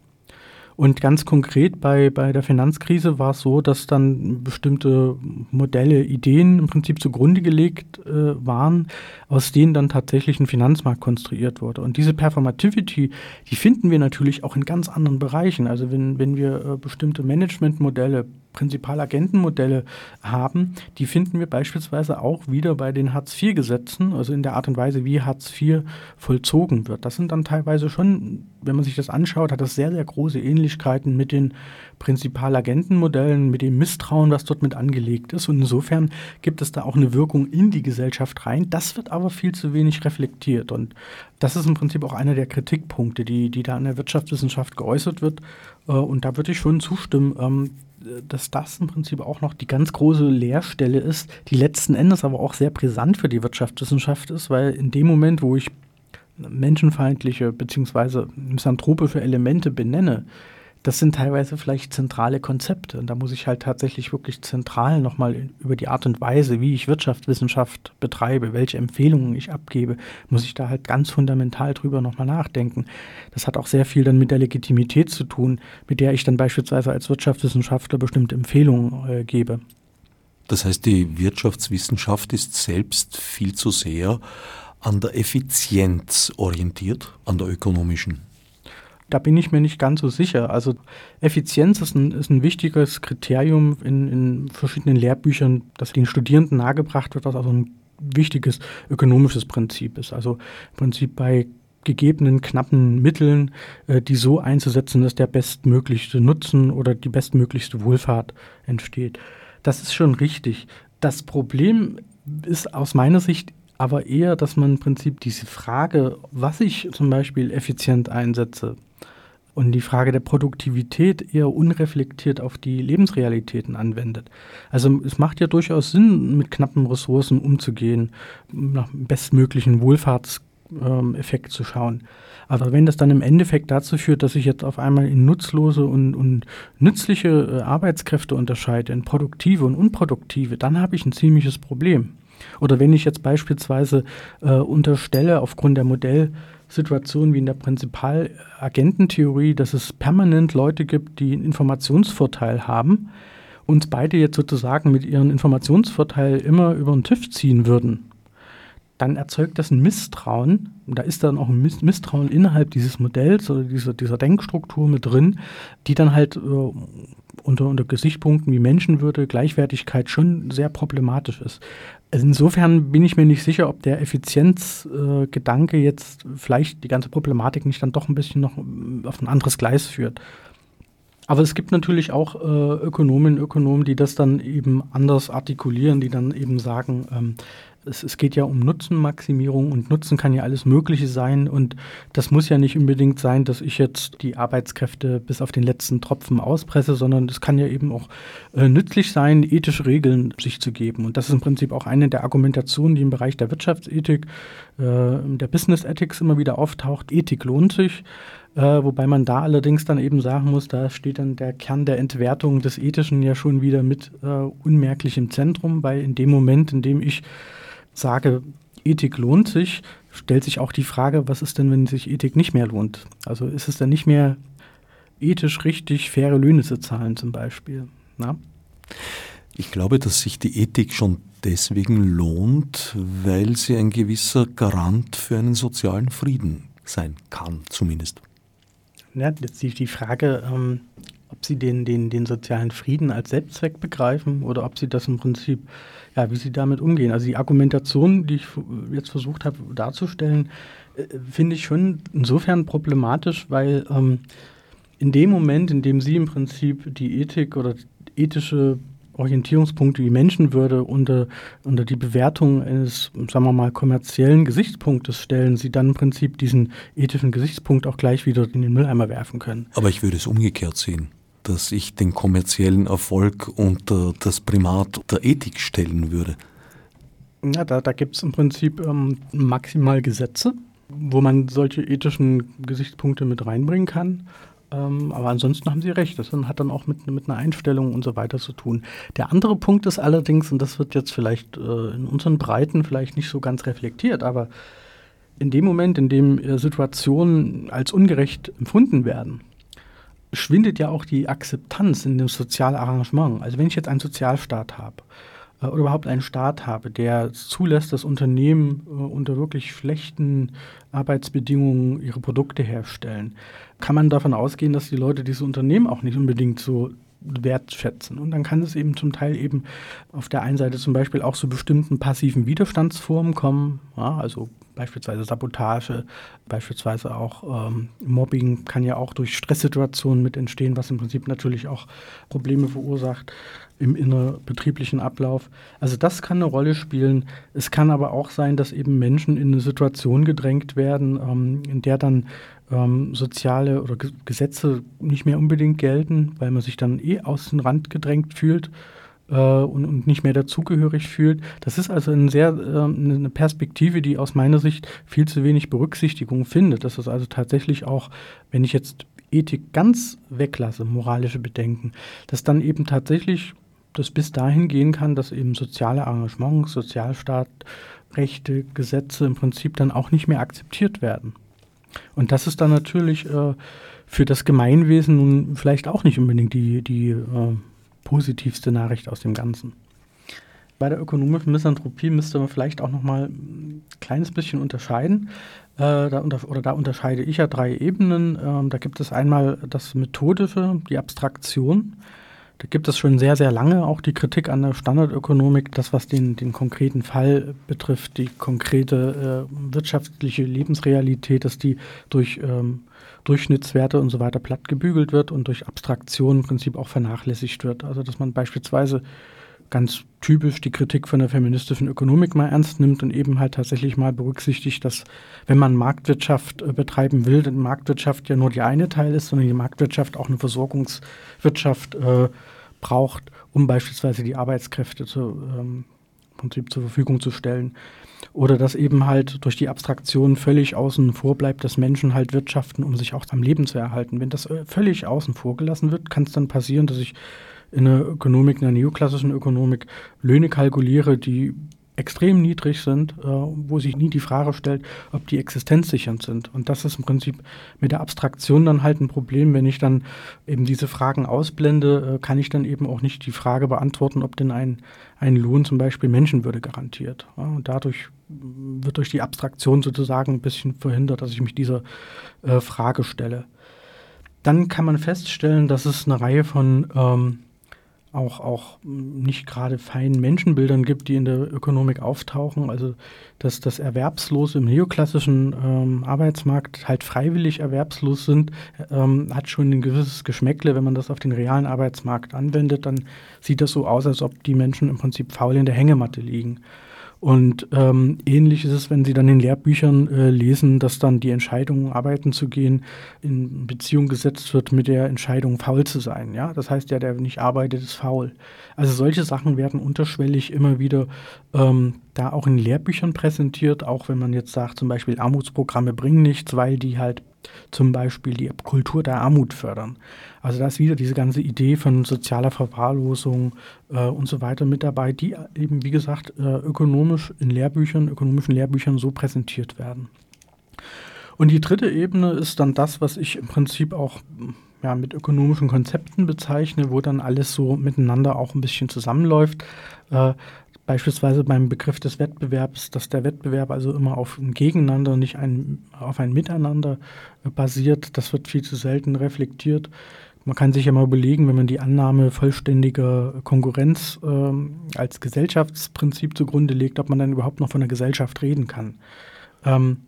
Und ganz konkret bei, bei der Finanzkrise war es so, dass dann bestimmte Modelle, Ideen im Prinzip zugrunde gelegt äh, waren, aus denen dann tatsächlich ein Finanzmarkt konstruiert wurde. Und diese Performativity, die finden wir natürlich auch in ganz anderen Bereichen. Also wenn, wenn wir äh, bestimmte Managementmodelle Prinzipalagentenmodelle haben, die finden wir beispielsweise auch wieder bei den Hartz-IV-Gesetzen, also in der Art und Weise, wie Hartz IV vollzogen wird. Das sind dann teilweise schon, wenn man sich das anschaut, hat das sehr, sehr große Ähnlichkeiten mit den Prinzipalagentenmodellen, mit dem Misstrauen, was dort mit angelegt ist. Und insofern gibt es da auch eine Wirkung in die Gesellschaft rein. Das wird aber viel zu wenig reflektiert. Und das ist im Prinzip auch einer der Kritikpunkte, die, die da in der Wirtschaftswissenschaft geäußert wird. Äh, und da würde ich schon zustimmen, ähm, dass das im Prinzip auch noch die ganz große Leerstelle ist, die letzten Endes aber auch sehr brisant für die Wirtschaftswissenschaft ist, weil in dem Moment, wo ich menschenfeindliche bzw. misanthropische Elemente benenne, das sind teilweise vielleicht zentrale Konzepte. Und da muss ich halt tatsächlich wirklich zentral nochmal über die Art und Weise, wie ich Wirtschaftswissenschaft betreibe, welche Empfehlungen ich abgebe, muss ich da halt ganz fundamental drüber nochmal nachdenken. Das hat auch sehr viel dann mit der Legitimität zu tun, mit der ich dann beispielsweise als Wirtschaftswissenschaftler bestimmte Empfehlungen äh, gebe. Das heißt, die Wirtschaftswissenschaft ist selbst viel zu sehr an der Effizienz orientiert, an der ökonomischen. Da bin ich mir nicht ganz so sicher. Also Effizienz ist ein, ist ein wichtiges Kriterium in, in verschiedenen Lehrbüchern, das den Studierenden nahegebracht wird, was also ein wichtiges ökonomisches Prinzip ist. Also im Prinzip bei gegebenen knappen Mitteln, äh, die so einzusetzen, dass der bestmöglichste Nutzen oder die bestmöglichste Wohlfahrt entsteht. Das ist schon richtig. Das Problem ist aus meiner Sicht aber eher, dass man im Prinzip diese Frage, was ich zum Beispiel effizient einsetze, und die Frage der Produktivität eher unreflektiert auf die Lebensrealitäten anwendet. Also es macht ja durchaus Sinn, mit knappen Ressourcen umzugehen, nach bestmöglichen Wohlfahrtseffekt zu schauen. Aber wenn das dann im Endeffekt dazu führt, dass ich jetzt auf einmal in nutzlose und, und nützliche äh, Arbeitskräfte unterscheide, in produktive und unproduktive, dann habe ich ein ziemliches Problem. Oder wenn ich jetzt beispielsweise äh, unterstelle, aufgrund der Modell Situation wie in der Prinzipalagententheorie, dass es permanent Leute gibt, die einen Informationsvorteil haben, uns beide jetzt sozusagen mit ihrem Informationsvorteil immer über den TÜV ziehen würden, dann erzeugt das ein Misstrauen. Da ist dann auch ein Misstrauen innerhalb dieses Modells oder dieser, dieser Denkstruktur mit drin, die dann halt äh, unter, unter Gesichtspunkten wie Menschenwürde, Gleichwertigkeit schon sehr problematisch ist. Insofern bin ich mir nicht sicher, ob der Effizienzgedanke äh, jetzt vielleicht die ganze Problematik nicht dann doch ein bisschen noch äh, auf ein anderes Gleis führt. Aber es gibt natürlich auch äh, Ökonominnen Ökonomen, die das dann eben anders artikulieren, die dann eben sagen, ähm, es, es, geht ja um Nutzenmaximierung und Nutzen kann ja alles Mögliche sein und das muss ja nicht unbedingt sein, dass ich jetzt die Arbeitskräfte bis auf den letzten Tropfen auspresse, sondern es kann ja eben auch äh, nützlich sein, ethische Regeln sich zu geben. Und das ist im Prinzip auch eine der Argumentationen, die im Bereich der Wirtschaftsethik, äh, der Business Ethics immer wieder auftaucht. Ethik lohnt sich. Äh, wobei man da allerdings dann eben sagen muss, da steht dann der Kern der Entwertung des Ethischen ja schon wieder mit äh, unmerklich im Zentrum, weil in dem Moment, in dem ich sage, Ethik lohnt sich, stellt sich auch die Frage, was ist denn, wenn sich Ethik nicht mehr lohnt? Also ist es dann nicht mehr ethisch richtig, faire Löhne zu zahlen zum Beispiel? Na? Ich glaube, dass sich die Ethik schon deswegen lohnt, weil sie ein gewisser Garant für einen sozialen Frieden sein kann, zumindest. Ja, jetzt die, die Frage, ähm, ob Sie den, den, den sozialen Frieden als Selbstzweck begreifen oder ob Sie das im Prinzip ja, wie sie damit umgehen. Also die Argumentation, die ich jetzt versucht habe darzustellen, äh, finde ich schon insofern problematisch, weil ähm, in dem Moment, in dem sie im Prinzip die Ethik oder ethische Orientierungspunkte wie Menschenwürde unter, unter die Bewertung eines, sagen wir mal, kommerziellen Gesichtspunktes stellen, sie dann im Prinzip diesen ethischen Gesichtspunkt auch gleich wieder in den Mülleimer werfen können. Aber ich würde es umgekehrt sehen dass ich den kommerziellen Erfolg unter das Primat der Ethik stellen würde? Ja, da, da gibt es im Prinzip ähm, maximal Gesetze, wo man solche ethischen Gesichtspunkte mit reinbringen kann. Ähm, aber ansonsten haben Sie recht, das hat dann auch mit, mit einer Einstellung und so weiter zu tun. Der andere Punkt ist allerdings, und das wird jetzt vielleicht äh, in unseren Breiten vielleicht nicht so ganz reflektiert, aber in dem Moment, in dem äh, Situationen als ungerecht empfunden werden, schwindet ja auch die Akzeptanz in dem Sozialarrangement. Also wenn ich jetzt einen Sozialstaat habe oder überhaupt einen Staat habe, der zulässt, dass Unternehmen äh, unter wirklich schlechten Arbeitsbedingungen ihre Produkte herstellen, kann man davon ausgehen, dass die Leute diese Unternehmen auch nicht unbedingt so wertschätzen. Und dann kann es eben zum Teil eben auf der einen Seite zum Beispiel auch zu bestimmten passiven Widerstandsformen kommen, ja, also beispielsweise Sabotage, beispielsweise auch ähm, Mobbing kann ja auch durch Stresssituationen mit entstehen, was im Prinzip natürlich auch Probleme verursacht im innerbetrieblichen Ablauf. Also das kann eine Rolle spielen. Es kann aber auch sein, dass eben Menschen in eine Situation gedrängt werden, ähm, in der dann ähm, soziale oder G Gesetze nicht mehr unbedingt gelten, weil man sich dann eh aus dem Rand gedrängt fühlt äh, und, und, nicht mehr dazugehörig fühlt. Das ist also eine sehr äh, eine Perspektive, die aus meiner Sicht viel zu wenig Berücksichtigung findet. Das ist also tatsächlich auch, wenn ich jetzt Ethik ganz weglasse, moralische Bedenken, dass dann eben tatsächlich das bis dahin gehen kann, dass eben soziale Arrangements, Sozialstaat, Rechte, Gesetze im Prinzip dann auch nicht mehr akzeptiert werden. Und das ist dann natürlich äh, für das Gemeinwesen nun vielleicht auch nicht unbedingt die, die äh, positivste Nachricht aus dem Ganzen. Bei der ökonomischen Misanthropie müsste man vielleicht auch noch mal ein kleines bisschen unterscheiden. Äh, da unter, oder da unterscheide ich ja drei Ebenen. Ähm, da gibt es einmal das Methodische, die Abstraktion. Da gibt es schon sehr, sehr lange auch die Kritik an der Standardökonomik, das was den, den konkreten Fall betrifft, die konkrete äh, wirtschaftliche Lebensrealität, dass die durch ähm, Durchschnittswerte und so weiter platt gebügelt wird und durch Abstraktion im Prinzip auch vernachlässigt wird. Also dass man beispielsweise ganz typisch die Kritik von der feministischen Ökonomik mal ernst nimmt und eben halt tatsächlich mal berücksichtigt, dass wenn man Marktwirtschaft äh, betreiben will, denn Marktwirtschaft ja nur die eine Teil ist, sondern die Marktwirtschaft auch eine Versorgungswirtschaft äh, braucht, um beispielsweise die Arbeitskräfte zu, ähm, Prinzip zur Verfügung zu stellen. Oder dass eben halt durch die Abstraktion völlig außen vor bleibt, dass Menschen halt wirtschaften, um sich auch am Leben zu erhalten. Wenn das äh, völlig außen vor gelassen wird, kann es dann passieren, dass ich in der Ökonomik, in der neoklassischen Ökonomik Löhne kalkuliere, die extrem niedrig sind, äh, wo sich nie die Frage stellt, ob die existenzsichernd sind. Und das ist im Prinzip mit der Abstraktion dann halt ein Problem. Wenn ich dann eben diese Fragen ausblende, äh, kann ich dann eben auch nicht die Frage beantworten, ob denn ein, ein Lohn zum Beispiel Menschenwürde garantiert. Ja, und dadurch wird durch die Abstraktion sozusagen ein bisschen verhindert, dass ich mich dieser äh, Frage stelle. Dann kann man feststellen, dass es eine Reihe von ähm, auch, auch nicht gerade feinen Menschenbildern gibt, die in der Ökonomik auftauchen. Also dass das Erwerbslose im neoklassischen ähm, Arbeitsmarkt halt freiwillig erwerbslos sind, ähm, hat schon ein gewisses Geschmäckle. Wenn man das auf den realen Arbeitsmarkt anwendet, dann sieht das so aus, als ob die Menschen im Prinzip faul in der Hängematte liegen. Und ähm, ähnlich ist es, wenn Sie dann in Lehrbüchern äh, lesen, dass dann die Entscheidung, arbeiten zu gehen, in Beziehung gesetzt wird mit der Entscheidung, faul zu sein. Ja, das heißt, der, der nicht arbeitet, ist faul. Also solche Sachen werden unterschwellig immer wieder ähm, da auch in Lehrbüchern präsentiert, auch wenn man jetzt sagt, zum Beispiel Armutsprogramme bringen nichts, weil die halt zum Beispiel die Kultur der Armut fördern. Also da ist wieder diese ganze Idee von sozialer Verwahrlosung äh, und so weiter mit dabei, die eben, wie gesagt, äh, ökonomisch in Lehrbüchern, ökonomischen Lehrbüchern so präsentiert werden. Und die dritte Ebene ist dann das, was ich im Prinzip auch ja, mit ökonomischen Konzepten bezeichne, wo dann alles so miteinander auch ein bisschen zusammenläuft. Äh, beispielsweise beim Begriff des Wettbewerbs, dass der Wettbewerb also immer auf ein Gegeneinander, nicht ein, auf ein Miteinander äh, basiert. Das wird viel zu selten reflektiert. Man kann sich ja mal überlegen, wenn man die Annahme vollständiger Konkurrenz äh, als Gesellschaftsprinzip zugrunde legt, ob man dann überhaupt noch von einer Gesellschaft reden kann. Ähm,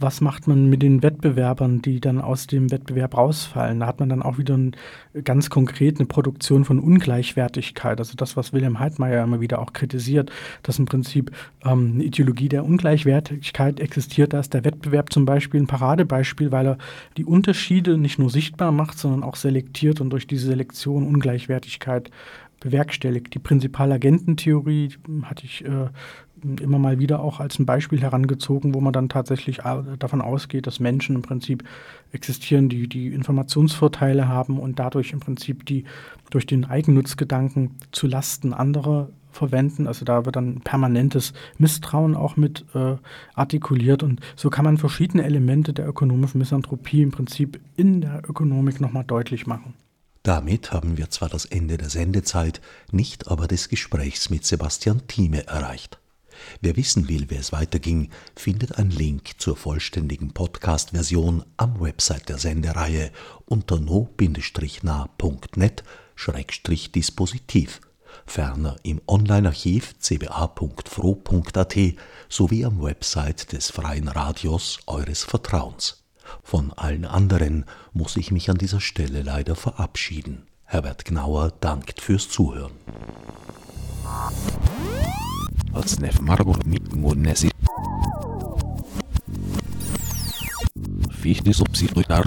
was macht man mit den Wettbewerbern, die dann aus dem Wettbewerb rausfallen? Da hat man dann auch wieder ein, ganz konkret eine Produktion von Ungleichwertigkeit. Also das, was Wilhelm Heidmeier immer wieder auch kritisiert, dass im Prinzip ähm, eine Ideologie der Ungleichwertigkeit existiert. Da ist der Wettbewerb zum Beispiel ein Paradebeispiel, weil er die Unterschiede nicht nur sichtbar macht, sondern auch selektiert und durch diese Selektion Ungleichwertigkeit bewerkstelligt. Die Prinzipalagententheorie hatte ich äh, immer mal wieder auch als ein Beispiel herangezogen, wo man dann tatsächlich davon ausgeht, dass Menschen im Prinzip existieren, die die Informationsvorteile haben und dadurch im Prinzip die durch den Eigennutzgedanken zu Lasten anderer verwenden. Also da wird dann permanentes Misstrauen auch mit äh, artikuliert und so kann man verschiedene Elemente der ökonomischen Misanthropie im Prinzip in der Ökonomik nochmal deutlich machen. Damit haben wir zwar das Ende der Sendezeit, nicht aber des Gesprächs mit Sebastian Thieme erreicht. Wer wissen will, wie es weiterging, findet einen Link zur vollständigen Podcast-Version am Website der Sendereihe unter no-nah.net cba.fro.at-dispositiv, ferner im Online-Archiv cba.fro.at sowie am Website des Freien Radios eures Vertrauens. Von allen anderen muss ich mich an dieser Stelle leider verabschieden. Herbert Gnauer dankt fürs Zuhören. Als Nef Margot mit Nesi. Fichte subsidiar